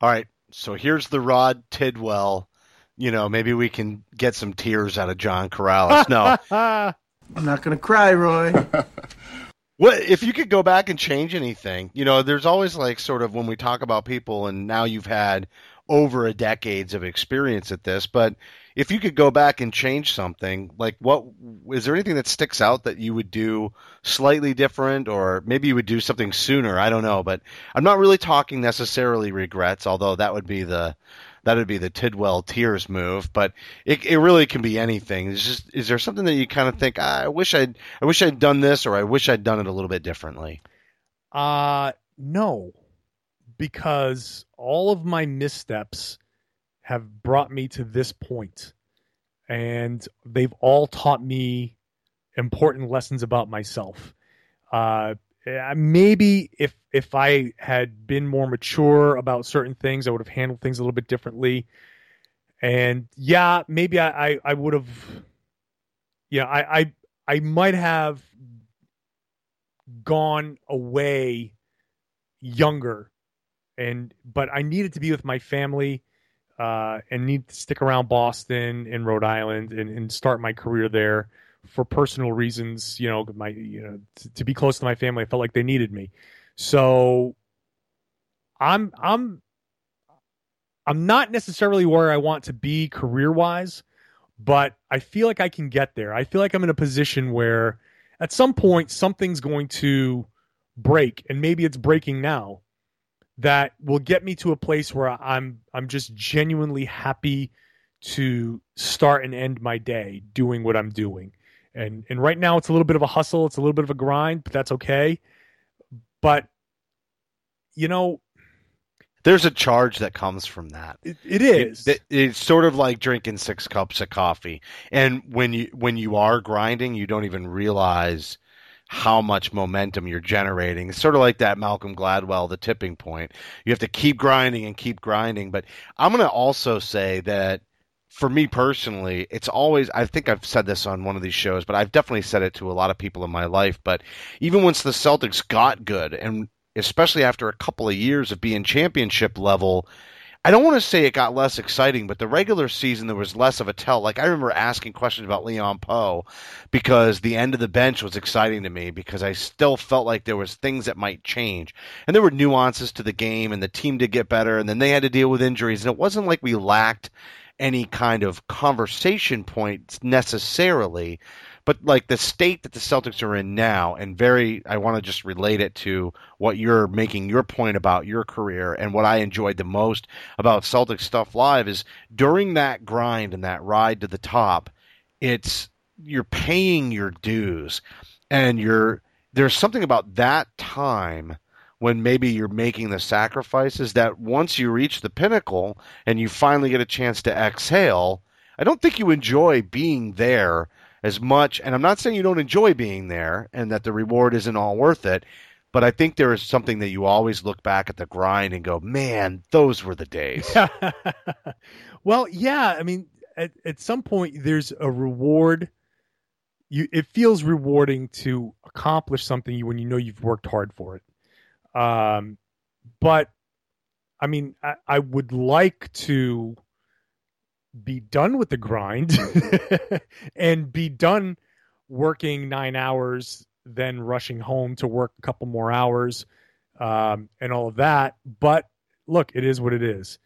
All right so here's the Rod Tidwell. You know, maybe we can get some tears out of John Karalis. No, [laughs] I'm not going to cry, Roy. [laughs] what if you could go back and change anything? You know, there's always like sort of when we talk about people, and now you've had over a decades of experience at this, but if you could go back and change something, like what is there anything that sticks out that you would do slightly different, or maybe you would do something sooner? I don't know, but I'm not really talking necessarily regrets, although that would be the that would be the Tidwell tears move. But it it really can be anything. It's just is there something that you kind of think ah, I wish I'd I wish I'd done this, or I wish I'd done it a little bit differently? Uh no, because all of my missteps have brought me to this and they've all taught me important lessons about myself. Uh, maybe if if I had been more mature about certain things, I would have handled things a little bit differently. And yeah, maybe I I, I would have. Yeah, I, I I might have gone away younger, and but I needed to be with my family. Uh, and need to stick around Boston and Rhode Island and, and start my career there for personal reasons, you know, my you know to, to, be close to my family. I felt like they needed me. So I'm I'm I'm not necessarily where I want to be career wise, but I feel like I can get there. I feel like I'm in a position where at some point something's going to break and maybe it's breaking now that will get me to a place where I'm I'm just genuinely happy to start and end my day doing what I'm doing. And and right now it's a little bit of a hustle it's a little bit of a grind but that's okay. But you know there's a charge that comes from that. It, it is. It, it's sort of like drinking six cups of coffee. And when you when you are grinding you don't even realize how much momentum you're generating. It's sort of like that Malcolm Gladwell, the tipping point. You have to keep grinding and keep grinding. But I'm going to also say that for me personally, it's always, I think I've said this on one of these shows, but I've definitely said it to a lot of people in my life. But even once the Celtics got good, and especially after a couple of years of being championship level, I don't want to say it got less exciting, but the regular season there was less of a tell. Like I remember asking questions about Leon Powe because the end of the bench was exciting to me because I still felt like there was things that might change. And there were nuances to the game and the team did get better and then they had to deal with injuries and it wasn't like we lacked any kind of conversation points necessarily, but like the state that the Celtics are in now, and very, I want to just relate it to what you're making your point about your career and what I enjoyed the most about Celtics Stuff Live is during that grind and that ride to the top, it's you're paying your dues and you're there's something about that time when maybe you're making the sacrifices that once you reach the pinnacle and you finally get a chance to exhale, I don't think you enjoy being there as much. And I'm not saying you don't enjoy being there and that the reward isn't all worth it, but I think there is something that you always look back at the grind and go, man, those were the days. [laughs] well, yeah. I mean, at, at some point, there's a reward. You, it feels rewarding to accomplish something when you know you've worked hard for it. Um, but I mean, I, I would like to be done with the grind [laughs] and be done working nine hours, then rushing home to work a couple more hours, um, and all of that. But look, it is what it is.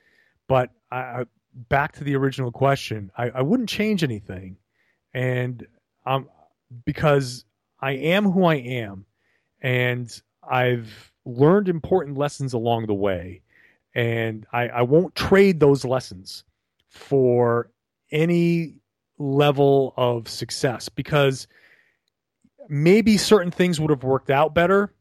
But I, back to the original question, I, I wouldn't change anything, and um, because I am who I am, and I've learned important lessons along the way, and I, I won't trade those lessons for any level of success because maybe certain things would have worked out better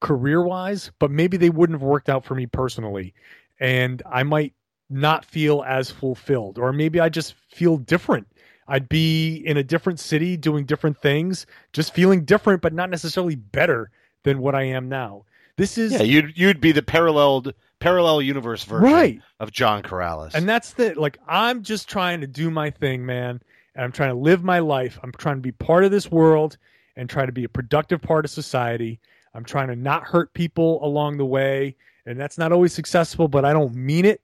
career wise, but maybe they wouldn't have worked out for me personally. And I might not feel as fulfilled, or maybe I just feel different. I'd be in a different city doing different things, just feeling different, but not necessarily better than what I am now. This is yeah. You'd you'd be the paralleled parallel universe version right. of John Karalis, and that's the like. I'm just trying to do my thing, man, and I'm trying to live my life. I'm trying to be part of this world and try to be a productive part of society. I'm trying to not hurt people along the way, and that's not always successful, but I don't mean it.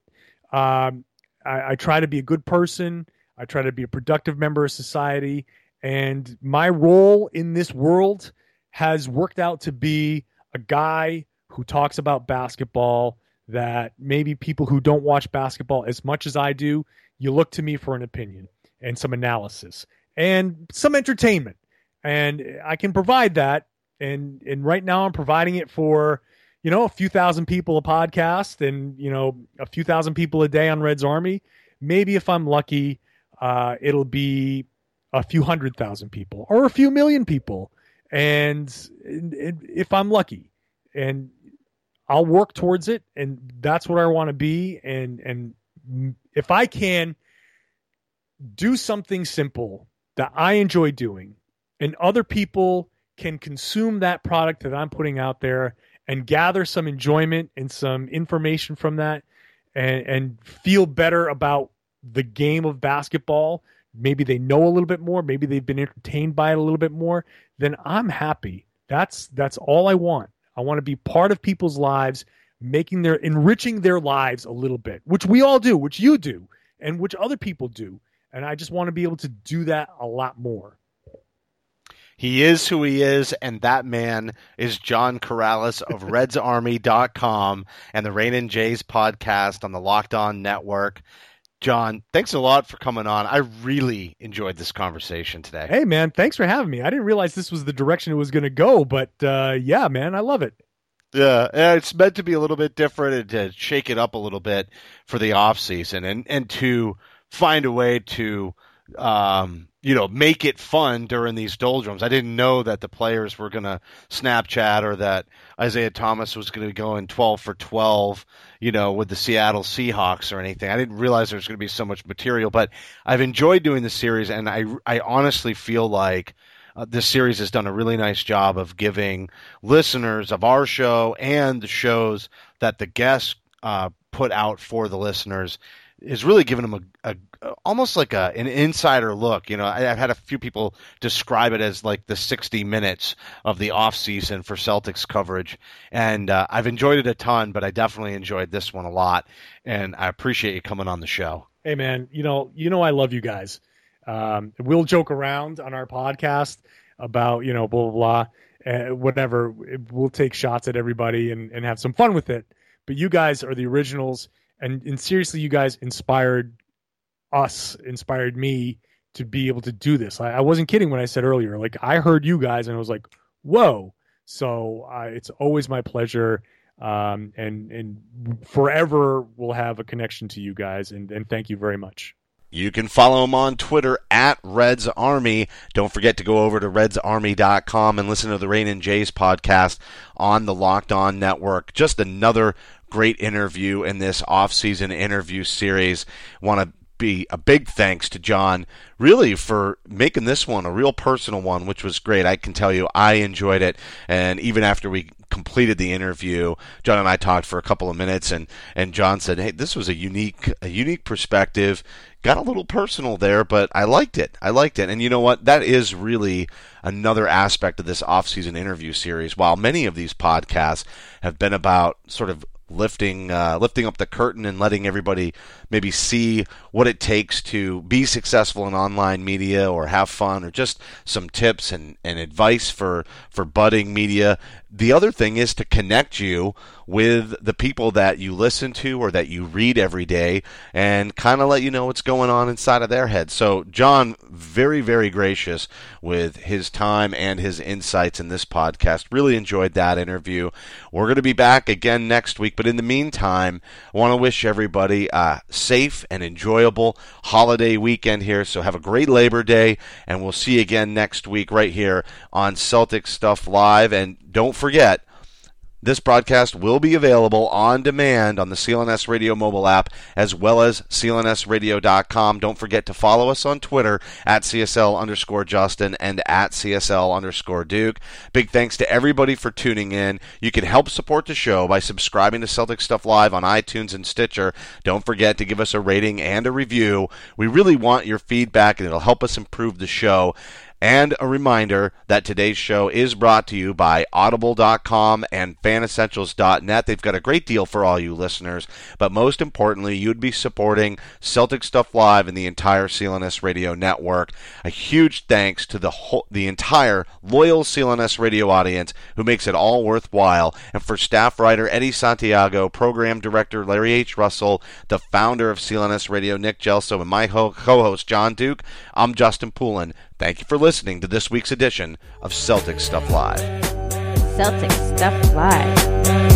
Um, I, I try to be a good person. I try to be a productive member of society, and my role in this world has worked out to be a guy who talks about basketball that maybe people who don't watch basketball as much as I do, you look to me for an opinion and some analysis and some entertainment. And I can provide that. And and right now I'm providing it for, you know, a few thousand people a podcast and, you know, a few thousand people a day on Red's Army. Maybe if I'm lucky, uh, it'll be a few hundred thousand people or a few million people and, and if I'm lucky, and I'll work towards it, and that's what I want to be. And and if I can do something simple that I enjoy doing, and other people can consume that product that I'm putting out there and gather some enjoyment and some information from that and, and feel better about the game of basketball. Maybe they know a little bit more, maybe they've been entertained by it a little bit more, then I'm happy. That's that's all I want. I want to be part of people's lives, making their enriching their lives a little bit, which we all do, which you do, and which other people do. And I just want to be able to do that a lot more. He is who he is, and that man is John Karalis of [laughs] RedsArmy.com and the Rainin' J's podcast on the Locked On Network. John, thanks a lot for coming on. I really enjoyed this conversation today. Hey, man, thanks for having me. I didn't realize this was the direction it was going to go, but uh, yeah, man, I love it. Yeah, it's meant to be a little bit different and to shake it up a little bit for the off season and and to find a way to um, you know, make it fun during these doldrums. I didn't know that the players were going to Snapchat or that Isaiah Thomas was going to go in 12 for 12, you know, with the Seattle Seahawks or anything. I didn't realize there was going to be so much material, but I've enjoyed doing the series, and I, I honestly feel like uh, this series has done a really nice job of giving listeners of our show and the shows that the guests uh, put out for the listeners is really giving them a, a almost like a an insider look. You know, I, have had a few people describe it as like the 60 minutes of the off season for Celtics coverage, and uh, I've enjoyed it a ton. But I definitely enjoyed this one a lot, and I appreciate you coming on the show. Hey, man, you know, you know, I love you guys. Um, we'll joke around on our podcast about you know blah blah blah, uh, whatever. We'll take shots at everybody and and have some fun with it. But you guys are the originals and and seriously, you guys inspired us, inspired me to be able to do this. I, I wasn't kidding when I said earlier. Like I heard you guys, and I was like, "Whoa!" So uh, it's always my pleasure, um, and and forever we'll have a connection to you guys, and and thank you very much. You can follow him on Twitter at Reds Army. Don't forget to go over to redsarmy.com and listen to the Rainin' J's podcast on the Locked On Network. Just another great interview in this off-season interview series. Want to be a big thanks to John, really, for making this one a real personal one, which was great. I can tell you, I enjoyed it, and even after we completed the interview, John and I talked for a couple of minutes, and and John said, "Hey, this was a unique a unique perspective." Got a little personal there, but I liked it. I liked it, and you know what? That is really another aspect of this off-season interview series. While many of these podcasts have been about sort of lifting uh, lifting up the curtain and letting everybody maybe see what it takes to be successful in online media or have fun or just some tips and, and advice for for budding media the other thing is to connect you with the people that you listen to or that you read every day and kind of let you know what's going on inside of their head. So, John, very, very gracious with his time and his insights in this podcast. Really enjoyed that interview. We're going to be back again next week, but in the meantime, I want to wish everybody a safe and enjoyable holiday weekend here. So, have a great Labor Day, and we'll see you again next week right here on Celtics Stuff Live. And don't forget, this broadcast will be available on demand on the CLNS Radio mobile app as well as clnsradio.com. Don't forget to follow us on Twitter at CSL underscore Justin and at CSL underscore Duke. Big thanks to everybody for tuning in. You can help support the show by subscribing to Celtics Stuff Live on iTunes and Stitcher. Don't forget to give us a rating and a review. We really want your feedback and it'll help us improve the show. And a reminder that today's show is brought to you by Audible.com and FanEssentials.net. They've got a great deal for all you listeners, but most importantly, you'd be supporting Celtics Stuff Live and the entire CLNS Radio network. A huge thanks to the whole, the entire loyal CLNS Radio audience who makes it all worthwhile, and for staff writer Eddie Santiago, program director Larry H. Russell, the founder of CLNS Radio Nick Gelso, and my co-host John Duke. I'm Justin Poulin. Thank you for listening to this week's edition of Celtics Stuff Live. Celtics Stuff Live.